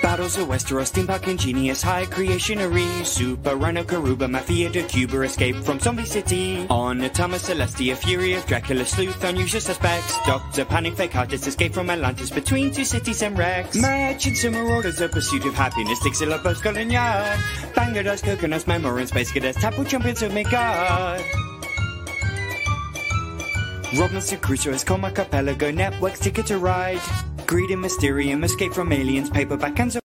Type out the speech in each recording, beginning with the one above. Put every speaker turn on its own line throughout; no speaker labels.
Battles of Westeros, steampunk ingenious, high creationary, super rhino Karuba, mafia de Cuba, escape from zombie city. Onitama Celestia, fury of Dracula, sleuth, unusual suspects. Doctor panic, fake artists, escape from Atlantis, between two cities and wrecks. Merchants and marauders, a pursuit of happiness, Dixie both Scotland Yard. Bangladesh, coconuts, memory, space cadets, tapu champions of Midgard. Robinson Crusoe has Capella, Go networks, ticket to ride. Greed and Mysterium, escape from aliens, paperback and so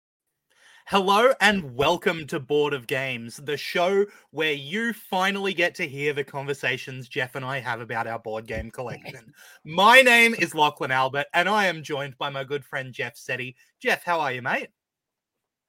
Hello and welcome to Board of Games, the show where you finally get to hear the conversations Jeff and I have about our board game collection. My name is Lachlan Albert, and I am joined by my good friend Jeff Setti. Jeff, how are you, mate?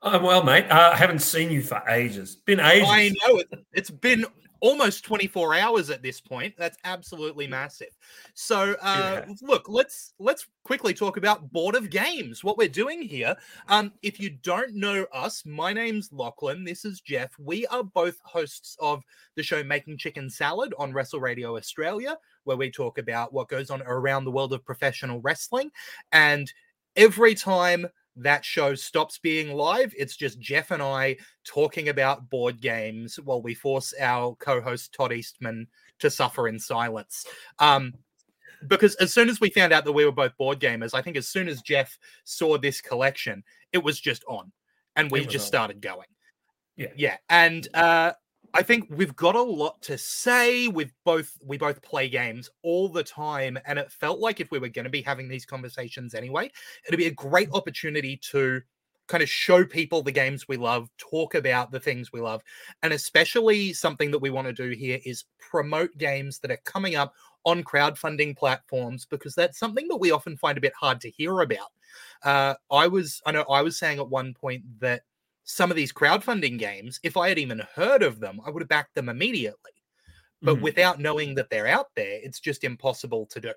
I'm well, mate. Uh, I haven't seen you for ages. Been ages.
I know it. It's been almost 24 hours at this point. That's absolutely massive. So uh, yeah. look let's let's quickly talk about board of games what we're doing here. Um, if you don't know us my name's lachlan this is jeff. We are both hosts of the show making chicken salad on wrestle radio australia where we talk about what goes on around the world of professional wrestling. And every time that show stops being live. It's just Jeff and I talking about board games while we force our co-host Todd Eastman to suffer in silence. Um, because as soon as we found out that we were both board gamers, I think as soon as Jeff saw this collection, it was just on, and we just on. started going.
Yeah,
yeah, and uh, I think we've got a lot to say. We've both we both play games all the time, and it felt like if we were going to be having these conversations anyway, it'd be a great opportunity to kind of show people the games we love, talk about the things we love, and especially something that we want to do here is promote games that are coming up on crowdfunding platforms because that's something that we often find a bit hard to hear about. Uh, I was I know I was saying at one point that some of these crowdfunding games, if I had even heard of them, I would have backed them immediately. But mm without knowing that they're out there, it's just impossible to do.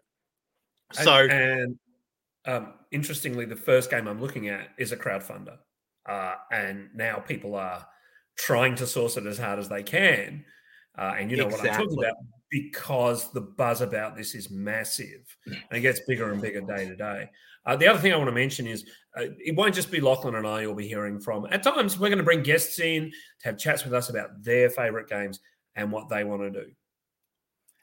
So,
and, and um, interestingly, the first game I'm looking at is a crowdfunder, uh, and now people are trying to source it as hard as they can. Uh, and you know exactly. what I'm talking about because the buzz about this is massive and it gets bigger and bigger day to day. Uh, the other thing I want to mention is uh, it won't just be Lachlan and I you'll be hearing from. At times, we're going to bring guests in to have chats with us about their favorite games and what they want to do.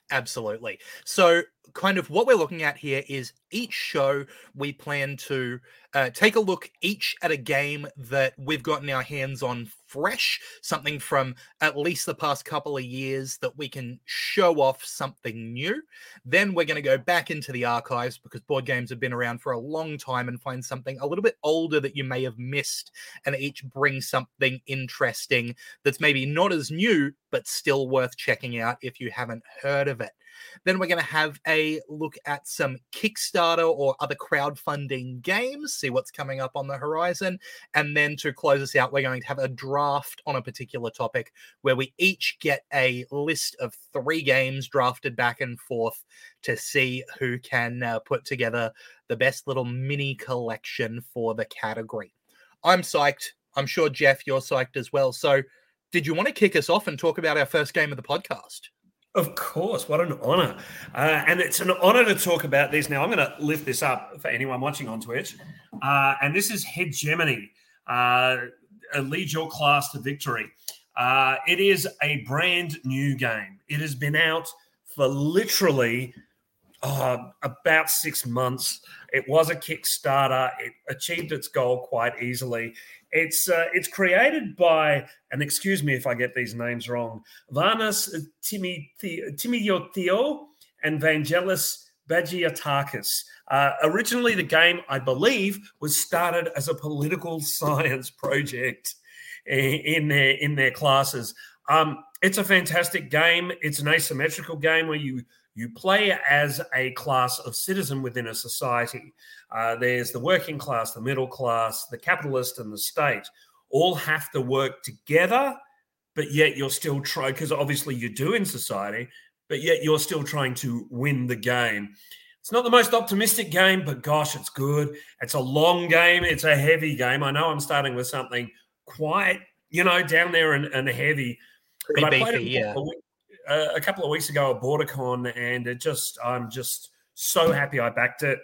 Absolutely. So, kind of what we're looking at here is each show we plan to uh, take a look each at a game that we've gotten our hands on fresh, something from at least the past couple of years that we can show off something new. Then we're going to go back into the archives because board games have been around for a long time and find something a little bit older that you may have missed and each bring something interesting that's maybe not as new, but still worth checking out if you haven't heard of it. Then we're going to have a look at some Kickstarter or other crowdfunding games, see what's coming up on the horizon. And then to close us out, we're going to have a draft on a particular topic where we each get a list of three games drafted back and forth to see who can uh, put together the best little mini collection for the category. I'm psyched. I'm sure, Jeff, you're psyched as well. So, did you want to kick us off and talk about our first game of the podcast?
Of course, what an honor. Uh, and it's an honor to talk about this. Now, I'm going to lift this up for anyone watching on Twitch. Uh, and this is Hegemony, uh, Lead Your Class to Victory. Uh, it is a brand new game. It has been out for literally uh, about six months. It was a Kickstarter. It achieved its goal quite easily. It's uh, it's created by, and excuse me if I get these names wrong, Vanas Timotheou and Vangelis Bagiatakis. Uh, originally, the game, I believe, was started as a political science project in their in their classes. Um, it's a fantastic game. It's an asymmetrical game where you you play as a class of citizen within a society. Uh, there's the working class, the middle class, the capitalist, and the state all have to work together, but yet you're still trying, because obviously you do in society, but yet you're still trying to win the game. It's not the most optimistic game, but gosh, it's good. It's a long game, it's a heavy game. I know I'm starting with something quite, you know, down there and, and heavy.
Pretty but I played yeah
a, couple of weeks ago at BorderCon, and it just I'm just so happy I backed it.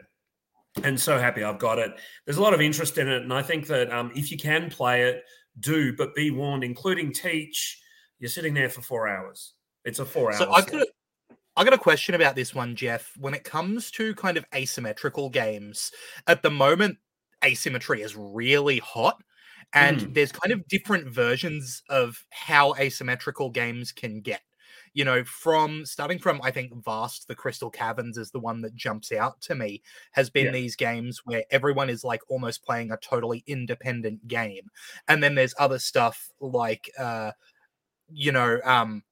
and so happy I've got it. There's a lot of interest in it, and I think that um, if you can play it, do, but be warned, including teach, you're sitting there for four hours. It's a four hour.
So I got, I got a question about this one, Jeff. When it comes to kind of asymmetrical games, at the moment, asymmetry is really hot. And mm. there's kind of different versions of how asymmetrical games can get you know, from starting from I think Vast, the Crystal Caverns is the one that jumps out to me, has been yeah. these games where everyone is like almost playing a totally independent game. And then there's other stuff like uh, you know, um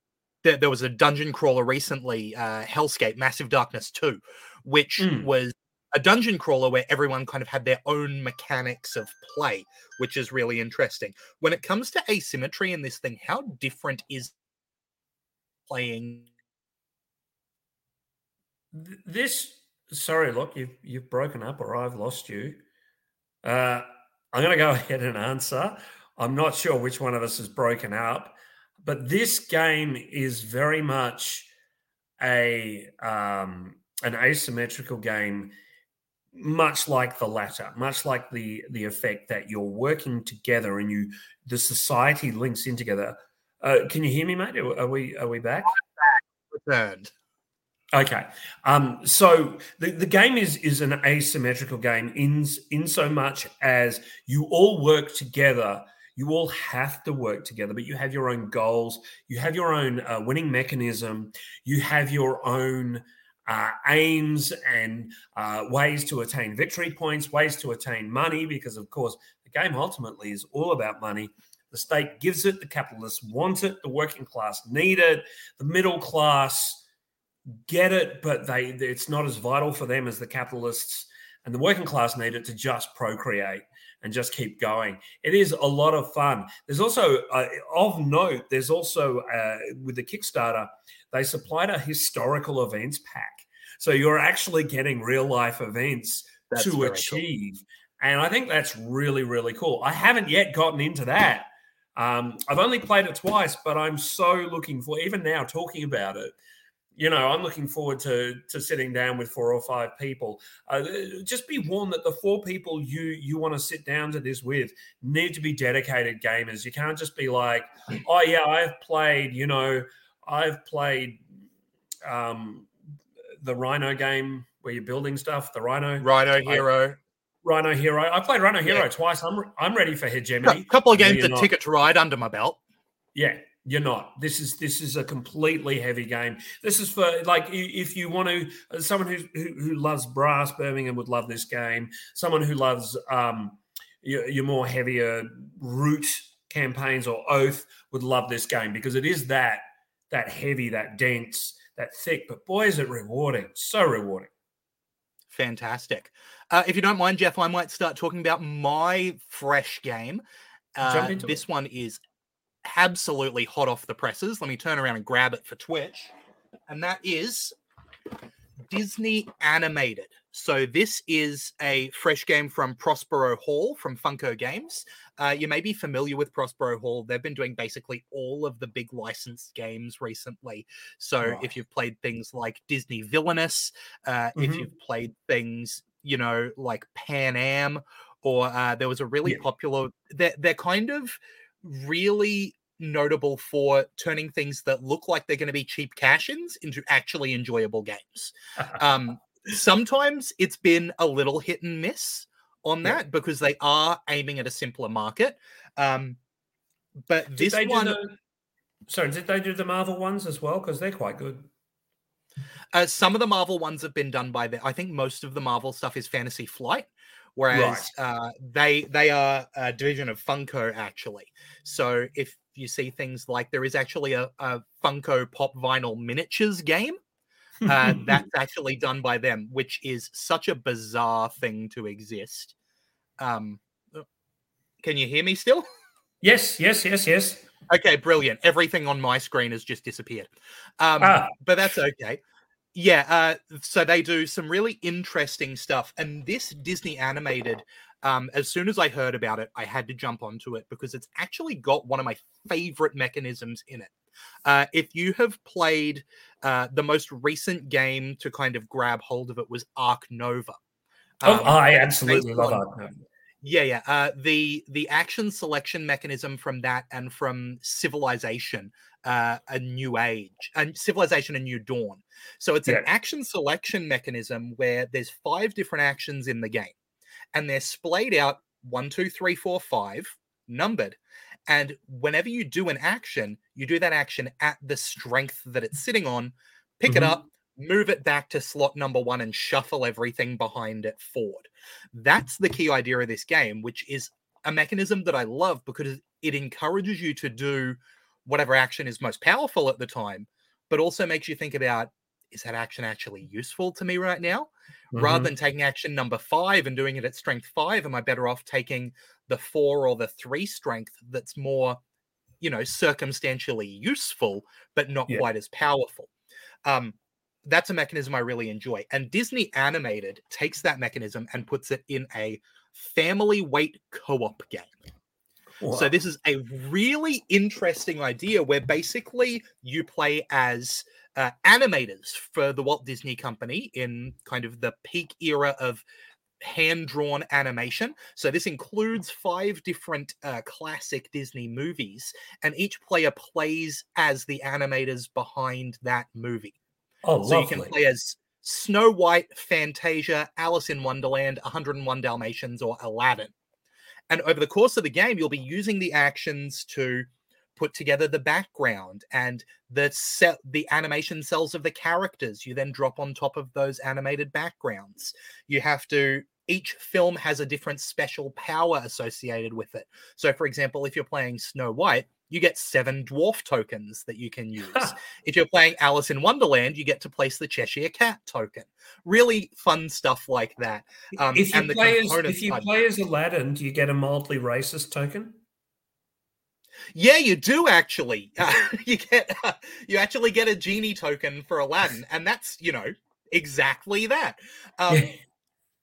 there, there was a dungeon crawler recently, uh Hellscape, Massive Darkness 2, which mm. was a dungeon crawler where everyone kind of had their own mechanics of play, which is really interesting. When it comes to asymmetry in this thing, how different is playing.
This sorry, look, you've you've broken up, or I've lost you. Uh, I'm going to go ahead and answer. I'm not sure which one of us is broken up, but this game is very much a um, an asymmetrical game, much like the latter, much like the the effect that you're working together and you the society links in together. Uh, can you hear me, mate? Are we are we back?
Returned.
Okay. Um, so the, the game is is an asymmetrical game in in so much as you all work together. You all have to work together, but you have your own goals. You have your own uh, winning mechanism. You have your own uh, aims and uh, ways to attain victory points, ways to attain money, because of course the game ultimately is all about money. The state gives it, the capitalists want it, the working class need it, the middle class get it, but they it's not as vital for them as the capitalists and the working class need it to just procreate and just keep going. It is a lot of fun. There's also, uh, of note, there's also uh, with the Kickstarter, they supplied a historical events pack. So you're actually getting real life events that's to achieve. Cool. And I think that's really, really cool. I haven't yet gotten into that. Um, I've only played it twice, but I'm so looking for even now talking about it. You know, I'm looking forward to to sitting down with four or five people. Uh, just be warned that the four people you you want to sit down to this with need to be dedicated gamers. You can't just be like, oh yeah, I've played. You know, I've played um, the Rhino game where you're building stuff. The Rhino,
Rhino Hero.
Rhino Hero. I played Rhino Hero yeah. twice. I'm I'm ready for hegemony.
A couple of games of Ticket to Ride under my belt.
Yeah, you're not. This is this is a completely heavy game. This is for like if you want to uh, someone who who, who loves brass, Birmingham would love this game. Someone who loves um your, your more heavier root campaigns or oath would love this game because it is that that heavy, that dense, that thick. But boy, is it rewarding! So rewarding.
Fantastic. Uh, if you don't mind, Jeff, I might start talking about my fresh game. Uh, this it. one is absolutely hot off the presses. Let me turn around and grab it for Twitch. And that is Disney Animated. So this is a fresh game from Prospero Hall from Funko Games. Uh, you may be familiar with Prospero Hall. They've been doing basically all of the big licensed games recently. So if you've played things like Disney Villainous, uh, mm-hmm. if you've played things you know, like Pan Am, or uh, there was a really yeah. popular. They're they're kind of really notable for turning things that look like they're going to be cheap cash-ins into actually enjoyable games. um, sometimes it's been a little hit and miss on that yeah. because they are aiming at a simpler market. Um, but did this one, the,
sorry, did they do the Marvel ones as well? Because they're quite good.
Uh, some of the Marvel ones have been done by the. I think most of the Marvel stuff is Fantasy Flight, whereas right. uh, they they are a division of Funko actually. So if you see things like there is actually a, a Funko Pop Vinyl miniatures game. Uh, that's actually done by them, which is such a bizarre thing to exist. Um, uh, can you hear me still?
Yes, yes, yes, yes.
Okay, brilliant. Everything on my screen has just disappeared. Um, ah. But that's okay. Yeah, uh, so they do some really interesting stuff. And this Disney animated, um, as soon as I heard about it, I had to jump onto it because it's actually got one of my favorite mechanisms in it. Uh, if you have played uh, the most recent game to kind of grab hold of it was Ark Nova.
oh, um, I absolutely love
Ark Yeah, yeah. Uh, the the action selection mechanism from that and from Civilization, uh, a new age, and Civilization, a new dawn. So it's yeah. an action selection mechanism where there's five different actions in the game, and they're splayed out one, two, three, four, five, numbered. And whenever you do an action, you do that action at the strength that it's sitting on, pick mm-hmm. it up, move it back to slot number one, and shuffle everything behind it forward. That's the key idea of this game, which is a mechanism that I love because it encourages you to do whatever action is most powerful at the time, but also makes you think about is that action actually useful to me right now? Mm-hmm. Rather than taking action number five and doing it at strength five, am I better off taking the four or the three strength that's more, you know, circumstantially useful, but not yeah. quite as powerful? Um, that's a mechanism I really enjoy. And Disney Animated takes that mechanism and puts it in a family weight co op game. Wow. So, this is a really interesting idea where basically you play as uh, animators for the Walt Disney Company in kind of the peak era of hand drawn animation. So this includes five different uh, classic Disney movies, and each player plays as the animators behind that movie.
Oh,
so
lovely.
you can play as Snow White, Fantasia, Alice in Wonderland, 101 Dalmatians, or Aladdin. And over the course of the game, you'll be using the actions to put together the background and the set the animation cells of the characters you then drop on top of those animated backgrounds you have to each film has a different special power associated with it so for example if you're playing snow white you get seven dwarf tokens that you can use. if you're playing Alice in Wonderland, you get to place the Cheshire Cat token. Really fun stuff like that.
Um, if you, play as, if you play as Aladdin, do you get a mildly racist token?
Yeah, you do actually. Uh, you get uh, you actually get a genie token for Aladdin, and that's you know exactly that. Um,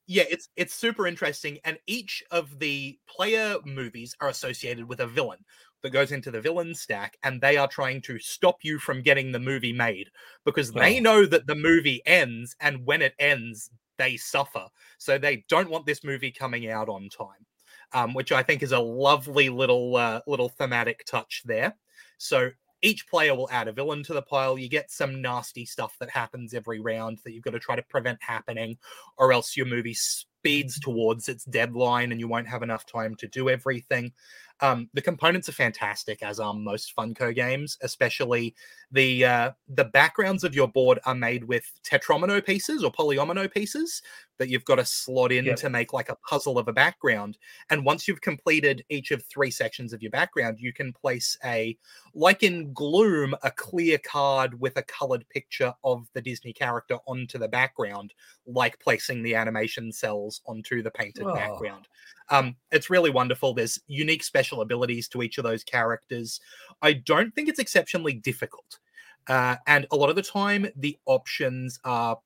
yeah, it's it's super interesting, and each of the player movies are associated with a villain that goes into the villain stack, and they are trying to stop you from getting the movie made because oh. they know that the movie ends, and when it ends, they suffer. So they don't want this movie coming out on time um, which I think is a lovely little uh, little thematic touch there. So each player will add a villain to the pile. You get some nasty stuff that happens every round that you've got to try to prevent happening, or else your movie speeds towards its deadline and you won't have enough time to do everything. Um, the components are fantastic, as are most Funko games, especially the uh, the backgrounds of your board are made with tetromino pieces or polyomino pieces that you've got to slot in yep. to make like a puzzle of a background. And once you've completed each of three sections of your background, you can place a like in Gloom, a clear card with a colored picture of the Disney character onto the background, like placing the animation cells onto the painted oh. background. Um, it's really wonderful. There's unique special abilities to each of those characters. I don't think it's exceptionally difficult. Uh, and a lot of the time, the options are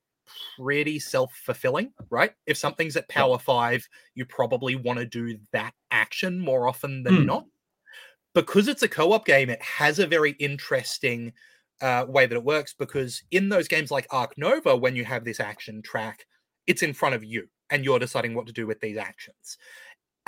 pretty self fulfilling, right? If something's at power five, you probably want to do that action more often than mm. not. Because it's a co op game, it has a very interesting uh, way that it works. Because in those games like Ark Nova, when you have this action track, it's in front of you and you're deciding what to do with these actions.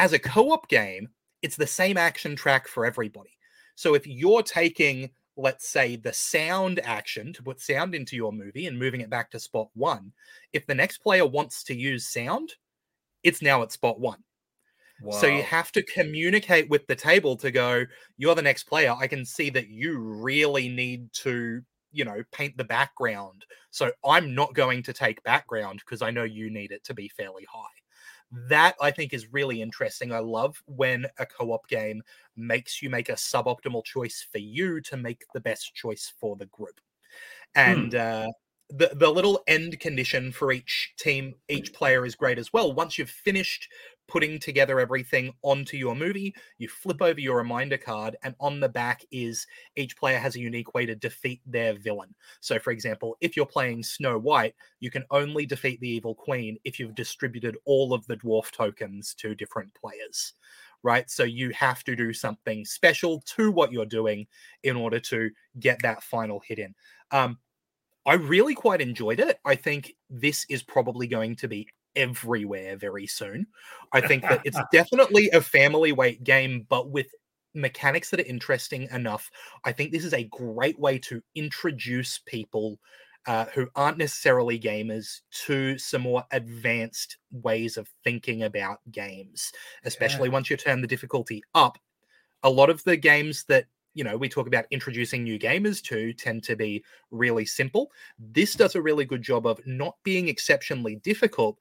As a co op game, it's the same action track for everybody. So if you're taking let's say, the sound action to put sound into your movie and moving it back to spot one, if the next player wants to use sound, it's now at spot one. Wow. So you have to communicate with the table to go, you're the next player. I can see that you really need to, you know, paint the background. So I'm not going to take background because I know you need it to be fairly high that I think is really interesting. I love when a co op game makes you make a suboptimal choice for you to make the best choice for the group. Hmm. And uh, the, the little end condition for each team, each player is great as well. Once you've finished putting together everything onto your movie. You flip over your reminder card, and on the back is each player has a unique way to defeat their villain. So, for example, if you're playing Snow White, you can only defeat the evil queen if you've distributed all of the dwarf tokens to different players. Right. So you have to do something special to what you're doing in order to get that final hit in. Um, I really quite enjoyed it. I think this is probably going to be everywhere very soon. I think that it's definitely a family weight game, but with mechanics that are interesting enough. I think this is a great way to introduce people uh, who aren't necessarily gamers to some more advanced ways of thinking about games, especially yeah. once you turn the difficulty up. A lot of the games that you know we talk about introducing new gamers to tend to be really simple. This does a really good job of not being exceptionally difficult,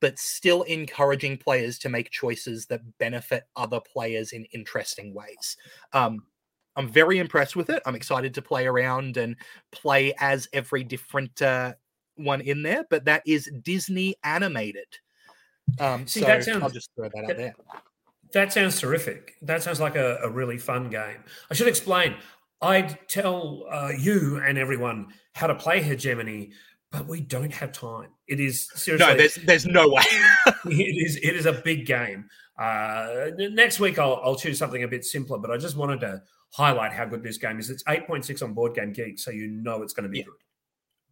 but still encouraging players to make choices that benefit other players in interesting ways. Um, I'm very impressed with it. I'm excited to play around and play as every different uh, one in there, but that is Disney animated. Um, See, so that sounds, I'll just throw that, that out there.
That sounds terrific. That sounds like a, a really fun game. I should explain. I'd tell uh, you and everyone how to play Hegemony, but we don't have time. It is seriously.
No, there's there's no way.
it is it is a big game. Uh, next week I'll I'll choose something a bit simpler, but I just wanted to highlight how good this game is. It's 8.6 on Board Game Geek, so you know it's going to be yeah. good.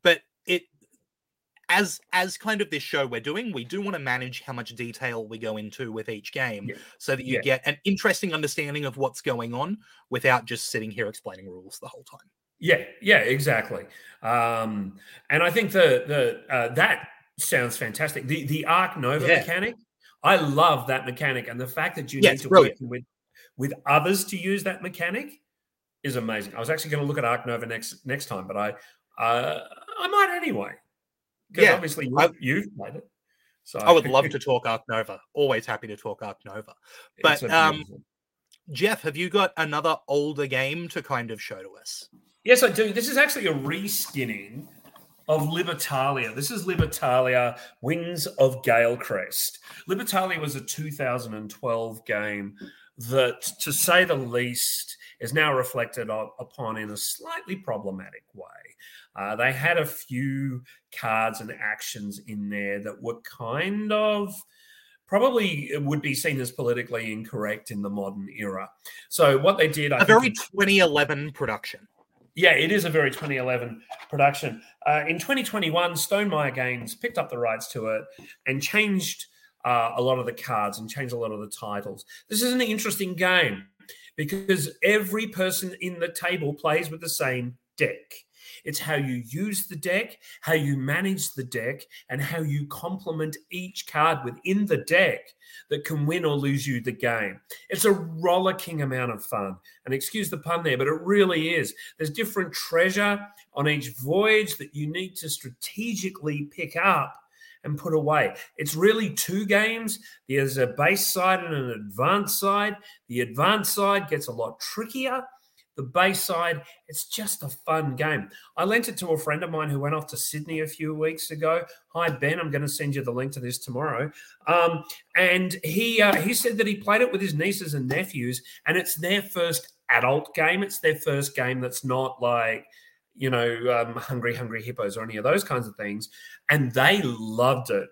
But it as as kind of this show we're doing, we do want to manage how much detail we go into with each game yeah. so that you yeah. get an interesting understanding of what's going on without just sitting here explaining rules the whole time.
Yeah, yeah, exactly. Um, and I think the the uh, that sounds fantastic. The the Ark Nova yeah. mechanic, I love that mechanic, and the fact that you need to work with with others to use that mechanic is amazing. I was actually going to look at Ark Nova next next time, but I uh, I might anyway. Because yeah, obviously you, I, you've played it.
So I would love to talk Ark Nova. Always happy to talk Ark Nova. But um, Jeff, have you got another older game to kind of show to us?
Yes, I do. This is actually a reskinning of Libertalia. This is Libertalia Winds of Galecrest. Libertalia was a 2012 game that, to say the least, is now reflected upon in a slightly problematic way. Uh, they had a few cards and actions in there that were kind of probably would be seen as politically incorrect in the modern era. So what they did,
I a very 2011 production.
Yeah, it is a very 2011 production. Uh, in 2021, Stonemaier Games picked up the rights to it and changed uh, a lot of the cards and changed a lot of the titles. This is an interesting game because every person in the table plays with the same deck. It's how you use the deck, how you manage the deck, and how you complement each card within the deck that can win or lose you the game. It's a rollicking amount of fun. And excuse the pun there, but it really is. There's different treasure on each voyage that you need to strategically pick up and put away. It's really two games. There's a base side and an advanced side. The advanced side gets a lot trickier the Bayside. It's just a fun game. I lent it to a friend of mine who went off to Sydney a few weeks ago. Hi Ben, I'm going to send you the link to this tomorrow. Um, and he uh, he said that he played it with his nieces and nephews, and it's their first adult game. It's their first game that's not like you know um, Hungry Hungry Hippos or any of those kinds of things, and they loved it.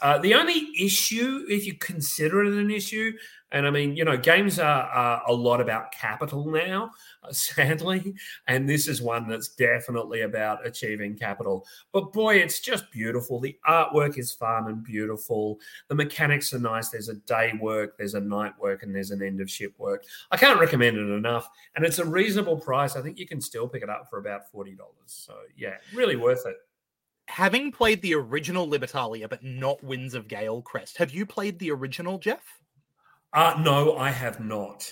Uh, the only issue, if you consider it an issue, and I mean, you know, games are, are a lot about capital now, uh, sadly. And this is one that's definitely about achieving capital. But boy, it's just beautiful. The artwork is fun and beautiful. The mechanics are nice. There's a day work, there's a night work, and there's an end of ship work. I can't recommend it enough. And it's a reasonable price. I think you can still pick it up for about $40. So, yeah, really worth it
having played the original Libertalia, but not Winds of Galecrest, have you played the original, Jeff?
Uh, no, I have not.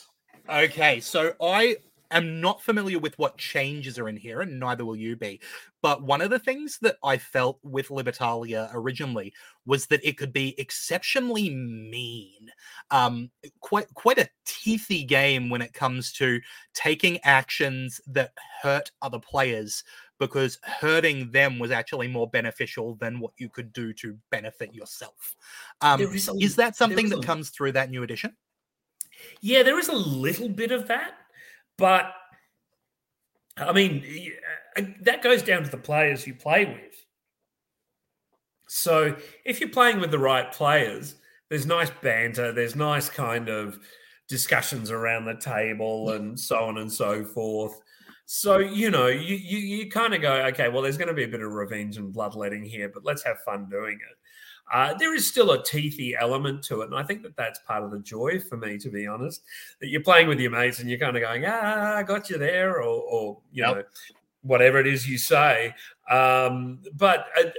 Okay, so I am not familiar with what changes are in here, and neither will you be. But one of the things that I felt with Libertalia originally was that it could be exceptionally mean, um, quite quite a teethy game when it comes to taking actions that hurt other players because hurting them was actually more beneficial than what you could do to benefit yourself. Um, is, a, is, that something that a, comes through that new edition?
Yeah, there is a little bit of that, but I mean, uh, that goes down to the players you play with. So if you're playing with the right players, there's nice banter, there's nice kind of discussions around the table and so on and so forth. So you know, you you, you kind of go, okay, well, there's going to be a bit of revenge and bloodletting here, but let's have fun doing it. Uh, there is still a teethy element to it, and I think that that's part of the joy for me, to be honest. That you're playing with your mates and you're kind of going, "Ah, I got you there," or, or you yep. know, whatever it is you say. Um, but uh,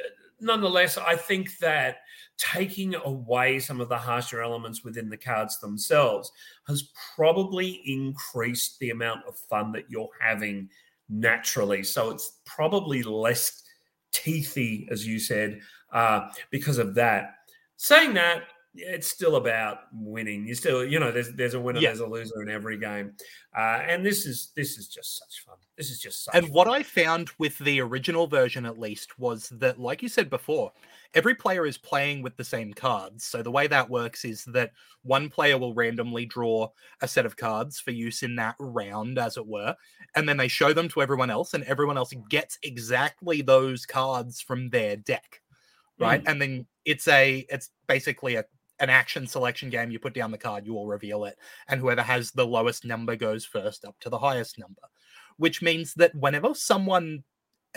nonetheless, I think that taking away some of the harsher elements within the cards themselves has probably increased the amount of fun that you're having naturally. So it's probably less teethy, as you said, uh, because of that. Saying that, it's still about winning. You still, you know, there's there's a winner, yeah. there's a loser in every game, uh, and this is this is just such fun. This is just such.
and
fun.
what I found with the original version, at least, was that, like you said before, every player is playing with the same cards. So the way that works is that one player will randomly draw a set of cards for use in that round, as it were, and then they show them to everyone else, and everyone else gets exactly those cards from their deck, right? Mm. And then it's a it's basically a an action selection game. You put down the card, you will reveal it, and whoever has the lowest number goes first up to the highest number. Which means that whenever someone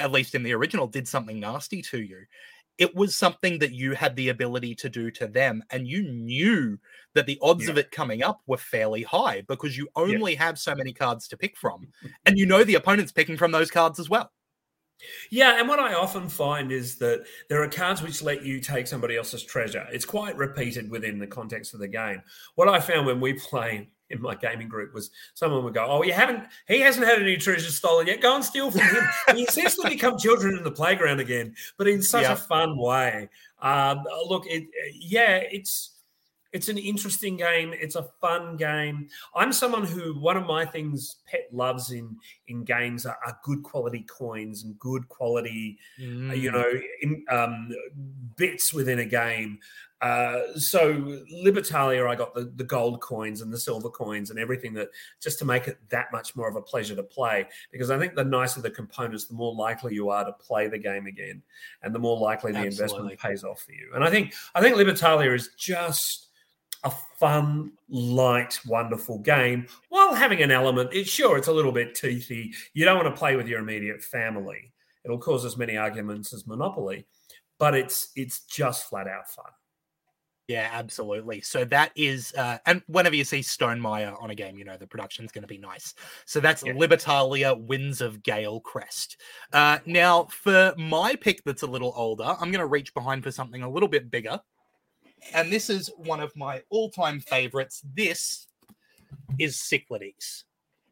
at least in the original, did something nasty to you, it was something that you had the ability to do to them and you knew that the odds yeah. of it coming up were fairly high because you only yeah. have so many cards to pick from and you know the opponent's picking from those cards as well
yeah, and what I often find is that there are cards which let you take somebody else's treasure. It's quite repeated within the context of the game. What I found when we play in my gaming group was someone would go, "Oh, you haven't? He hasn't had any treasure stolen yet. Go and steal from him." he seems to become children in the playground again, but in such yeah. a fun way. Um, look, it, yeah, it's it's an interesting game. It's a fun game. I'm someone who one of my things pet loves in in games are, are good quality coins and good quality, mm. uh, you know, in, um, bits within a game. Uh, so Libertalia, I got the, the gold coins and the silver coins and everything that just to make it that much more of a pleasure to play. Because I think the nicer the components, the more likely you are to play the game again, and the more likely the Absolutely. investment pays off for you. And I think I think Libertalia is just a fun, light, wonderful game while having an element. It's sure it's a little bit teethy. You don't want to play with your immediate family. It'll cause as many arguments as Monopoly, but it's it's just flat out fun.
Yeah, absolutely. So that is, uh, and whenever you see Stonemaier on a game, you know the production's going to be nice. So that's yeah. Libertalia Winds of Galecrest. Uh, now, for my pick that's a little older, I'm going to reach behind for something a little bit bigger. And this is one of my all time favorites. This is Cyclades.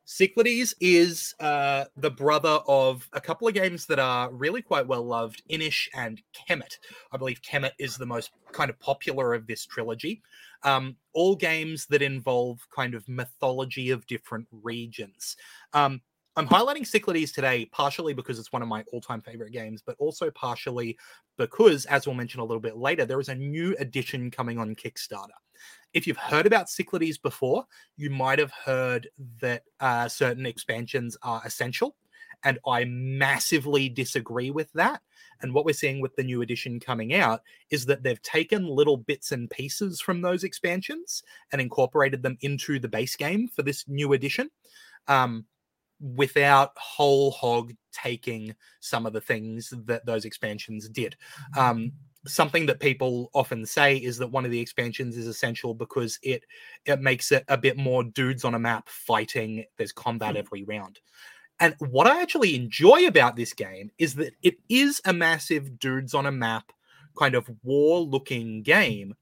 Cyclades is uh, the brother of a couple of games that are really quite well loved, Inis and Kemet. I believe Kemet is the most kind of popular of this trilogy. Um, all games that involve kind of mythology of different regions. Um, I'm highlighting Cyclades today partially because it's one of my all-time favorite games, but also partially because, as we'll mention a little bit later, there is a new edition coming on Kickstarter. If you've heard about Cyclades before, you might have heard that uh, certain expansions are essential, and I massively disagree with that. And what we're seeing with the new edition coming out is that they've taken little bits and pieces from those expansions and incorporated them into the base game for this new edition. Um, without whole hog taking some of the things that those expansions did. Um, something that people often say is that one of the expansions is essential because it it makes it a bit more dudes on a map fighting. There's combat hmm. every round. And what I actually enjoy about this game is that it is a massive dudes on a map kind of war looking game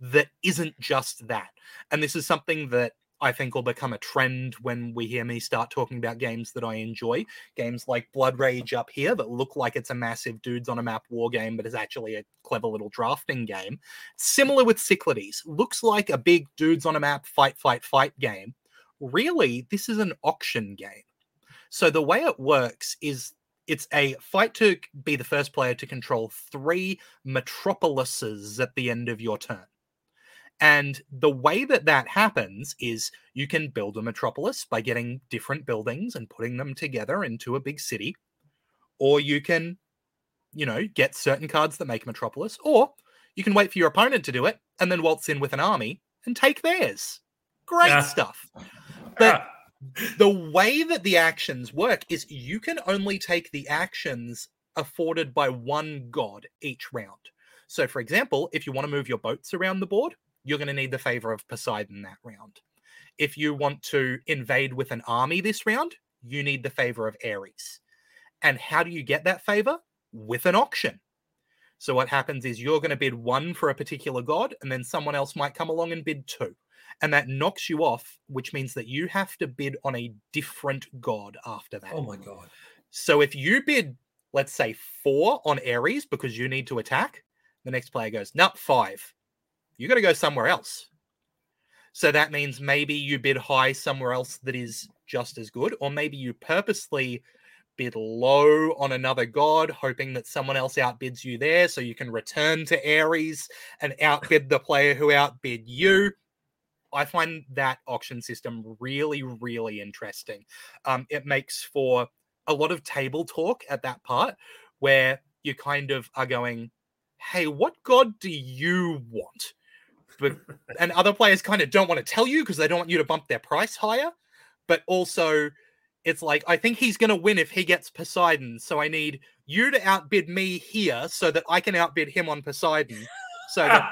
that isn't just that. And this is something that I think will become a trend when we hear me start talking about games that I enjoy. Games like Blood Rage up here that look like it's a massive dudes on a map war game, but is actually a clever little drafting game. Similar with Cyclades, looks like a big dudes on a map fight, fight, fight game. Really, this is an auction game. So the way it works is it's a fight to be the first player to control three metropolises at the end of your turn. And the way that that happens is you can build a metropolis by getting different buildings and putting them together into a big city, or you can, you know, get certain cards that make metropolis, or you can wait for your opponent to do it and then waltz in with an army and take theirs. Great yeah. stuff. But the way that the actions work is you can only take the actions afforded by one god each round. So, for example, if you want to move your boats around the board, you're going to need the favor of Poseidon that round. If you want to invade with an army this round, you need the favor of Ares. And how do you get that favor? With an auction. So what happens is you're going to bid one for a particular god, and then someone else might come along and bid two. And that knocks you off, which means that you have to bid on a different god after that.
Oh my god.
So if you bid, let's say, four on Ares because you need to attack, the next player goes, no, five. You got to go somewhere else. So that means maybe you bid high somewhere else that is just as good, or maybe you purposely bid low on another god, hoping that someone else outbids you there, so you can return to Ares and outbid the player who outbid you. I find that auction system really, really interesting. Um, it makes for a lot of table talk at that part where you kind of are going, hey, what god do you want? But and other players kind of don't want to tell you because they don't want you to bump their price higher. But also, it's like I think he's going to win if he gets Poseidon. So I need you to outbid me here so that I can outbid him on Poseidon. So that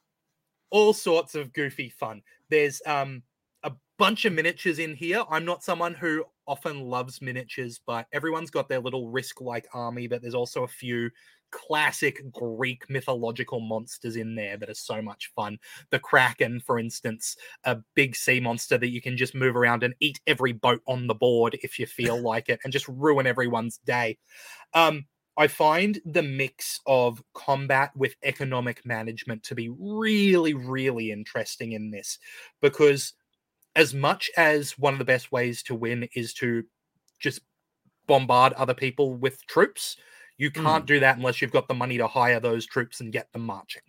all sorts of goofy fun. There's um a bunch of miniatures in here. I'm not someone who often loves miniatures, but everyone's got their little risk like army. But there's also a few classic Greek mythological monsters in there that are so much fun. The Kraken, for instance, a big sea monster that you can just move around and eat every boat on the board if you feel like it and just ruin everyone's day. Um, I find the mix of combat with economic management to be really, really interesting in this because, as much as one of the best ways to win is to just bombard other people with troops, you can't mm. do that unless you've got the money to hire those troops and get them marching.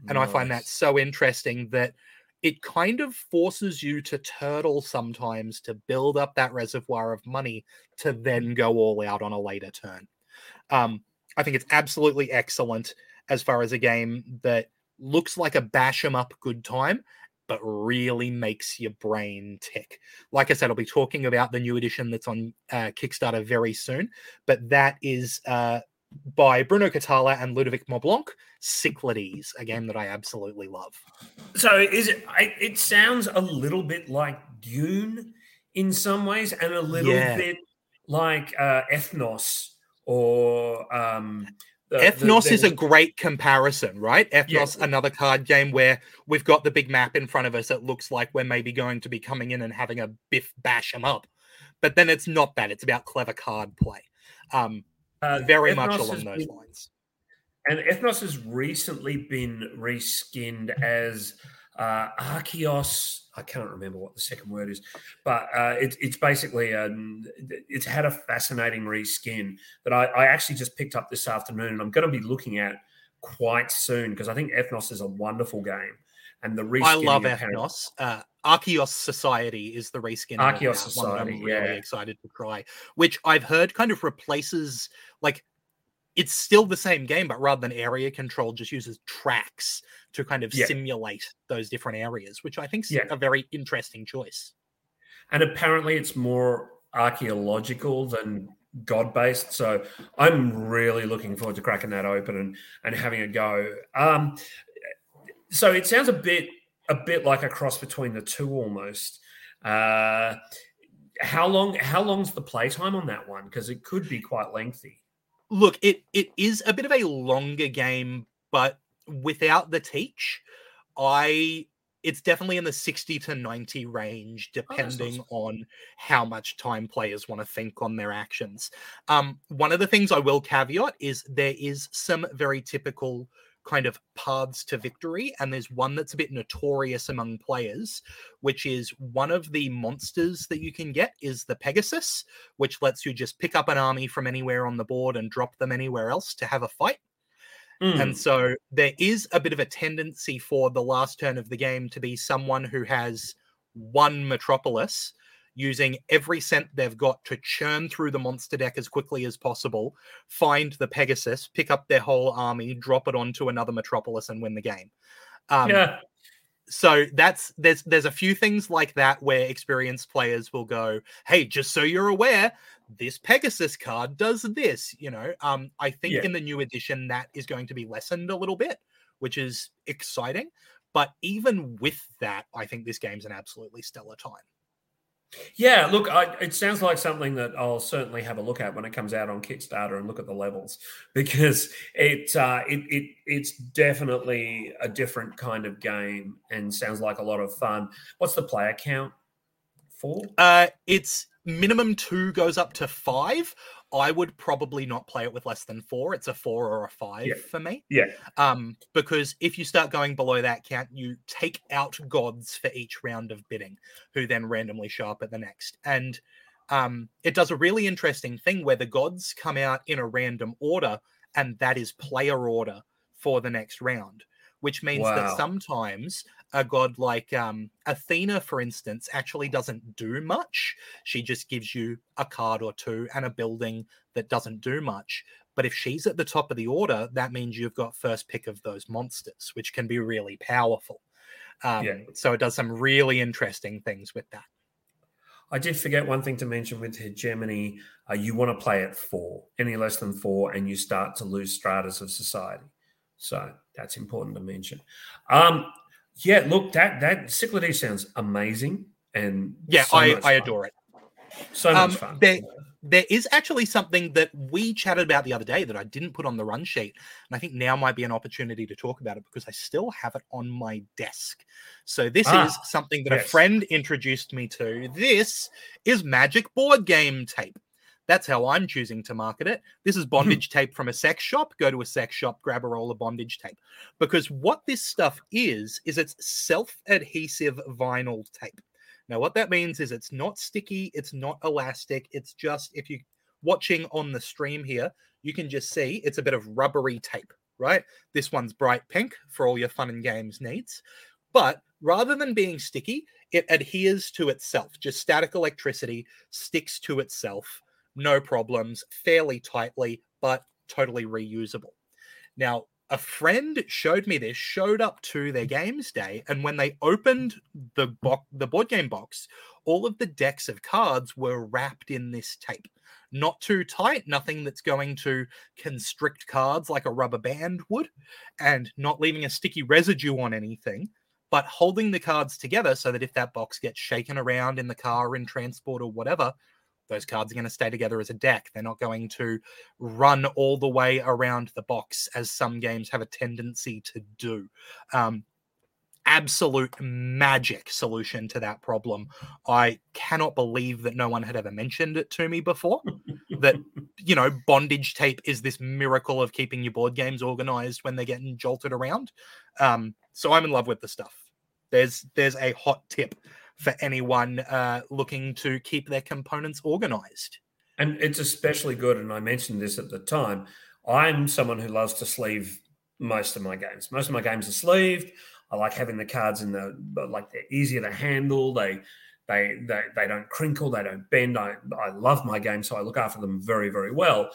And nice. I find that so interesting that it kind of forces you to turtle sometimes to build up that reservoir of money to then go all out on a later turn. Um, I think it's absolutely excellent as far as a game that looks like a bash bash 'em up good time but really makes your brain tick. Like I said, I'll be talking about the new edition that's on uh, Kickstarter very soon, but that is uh, by Bruno Cathala and Ludovic Maublanc, Cyclades, a game that I absolutely love.
So is it? It sounds a little bit like Dune in some ways, and a little yeah. bit like uh, Ethnos or um,
the, Ethnos the, is a great comparison, right? Ethnos, yeah. another card game where we've got the big map in front of us. It looks like we're maybe going to be coming in and having a biff bash them up, but then it's not that. It's about clever card play. Um, uh, very Ethnos much along those been, lines.
And Ethnos has recently been reskinned as uh, Archeos. I can't remember what the second word is, but uh, it, it's basically um, it's had a fascinating reskin that I, I, actually just picked up this afternoon, and I'm going to be looking at quite soon because I think Ethnos is a wonderful game, and the reskin. I
love Ethnos. Uh, Archeos Society is the reskin.
Archeos Society, I'm really
yeah. excited to try, which I've heard kind of replaces like it's still the same game, but rather than area control, just uses tracks to kind of yeah. simulate those different areas, which I think is yeah. a very interesting choice.
And apparently, it's more archaeological than god based. So I'm really looking forward to cracking that open and and having a go. Um, so it sounds a bit a bit like a cross between the two almost. Uh, how long how long's the playtime on that one? Because it could be quite lengthy.
Look, it it is a bit of a longer game, but without the teach, I it's definitely in the 60 to 90 range oh, depending oh, awesome. on how much time players want to think on their actions um, one of the things i will caveat is there is some very typical kind of paths to victory and there's one that's a bit notorious among players which is one of the monsters that you can get is the pegasus which lets you just pick up an army from anywhere on the board and drop them anywhere else to have a fight Mm. And so there is a bit of a tendency for the last turn of the game to be someone who has one metropolis using every cent they've got to churn through the monster deck as quickly as possible, find the Pegasus, pick up their whole army, drop it onto another metropolis, and win the game. Um, yeah. so that's there's there's a few things like that where experienced players will go, "Hey, just so you're aware, this Pegasus card does this." You know, um, I think
Yeah.
in the new edition that is going to be lessened a little bit, which is exciting. But even with that, I think this game's an absolutely stellar time.
Yeah, look, I, it sounds like something that I'll certainly have a look at when it comes out on Kickstarter and look at the levels because it, uh, it it it's definitely a different kind of game and sounds like a lot of fun. What's the player count? for?
Uh, it's minimum two goes up to five. I would probably not play it with less than four. It's a four or a five
Yeah.
for me.
Yeah.
Um, because if you start going below that count, you take out gods for each round of bidding, who then randomly show up at the next. And um, it does a really interesting thing where the gods come out in a random order, and that is player order for the next round, which means
Wow.
that sometimes a god like um, Athena, for instance, actually doesn't do much. She just gives you a card or two and a building that doesn't do much. But if she's at the top of the order, that means you've got first pick of those monsters, which can be really powerful. Um,
Yeah.
So it does some really interesting things with that.
I did forget one thing to mention with hegemony. Uh, you want to play at four, any less than four, and you start to lose stratas of society. So that's important to mention. Um, yeah, look, that that Cyclades sounds amazing, and
Yeah,
so
I, I
fun.
adore it.
So much
Um,
fun.
there- There is actually something that we chatted about the other day that I didn't put on the run sheet. And I think now might be an opportunity to talk about it because I still have it on my desk. So this
Ah,
is something that a friend introduced me to. This is Magic board game tape. That's how I'm choosing to market it. This is mm-hmm. bondage tape from a sex shop. Go to a sex shop, grab a roll of bondage tape. Because what this stuff is, is it's self adhesive vinyl tape. Now, what that means is it's not sticky, it's not elastic. It's just if you're watching on the stream here, you can just see it's a bit of rubbery tape, right? This one's bright pink for all your fun and games needs. But rather than being sticky, it adheres to itself. Just static electricity sticks to itself, no problems, fairly tightly, but totally reusable. Now, a friend showed me this, showed up to their games day, and when they opened the box, the board game box, all of the decks of cards were wrapped in this tape. Not too tight, nothing that's going to constrict cards like a rubber band would, and not leaving a sticky residue on anything, but holding the cards together so that if that box gets shaken around in the car, in transport, or whatever, those cards are going to stay together as a deck. They're not going to run all the way around the box as some games have a tendency to do. Um, absolute magic solution to that problem. I cannot believe that no one had ever mentioned it to me before. that you know, bondage tape is this miracle of keeping your board games organized when they're getting jolted around. Um, so I'm in love with the stuff. There's there's a hot tip for anyone uh, looking to keep their components organized.
And it's especially good, and I mentioned this at the time. I'm someone who loves to sleeve most of my games. Most of my games are sleeved. I like having the cards in the like they're easier to handle. They they they, they don't crinkle, they don't bend. I, I love my games, so I look after them very, very well.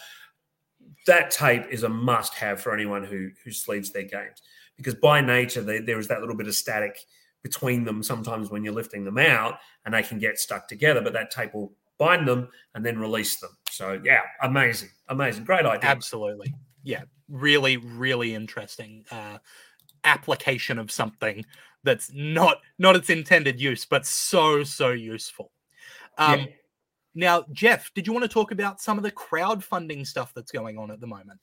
That tape is a must have for anyone who who sleeves their games because by nature they, there is that little bit of static between them sometimes when you're lifting them out and they can get stuck together, but that tape will bind them and then release them. So yeah, amazing, amazing, great idea.
Absolutely. Yeah. Really, really interesting uh, application of something that's not not its intended use, but so, so useful. Um,
Yeah.
Now, Jeff, did you want to talk about some of the crowdfunding stuff that's going on at the moment?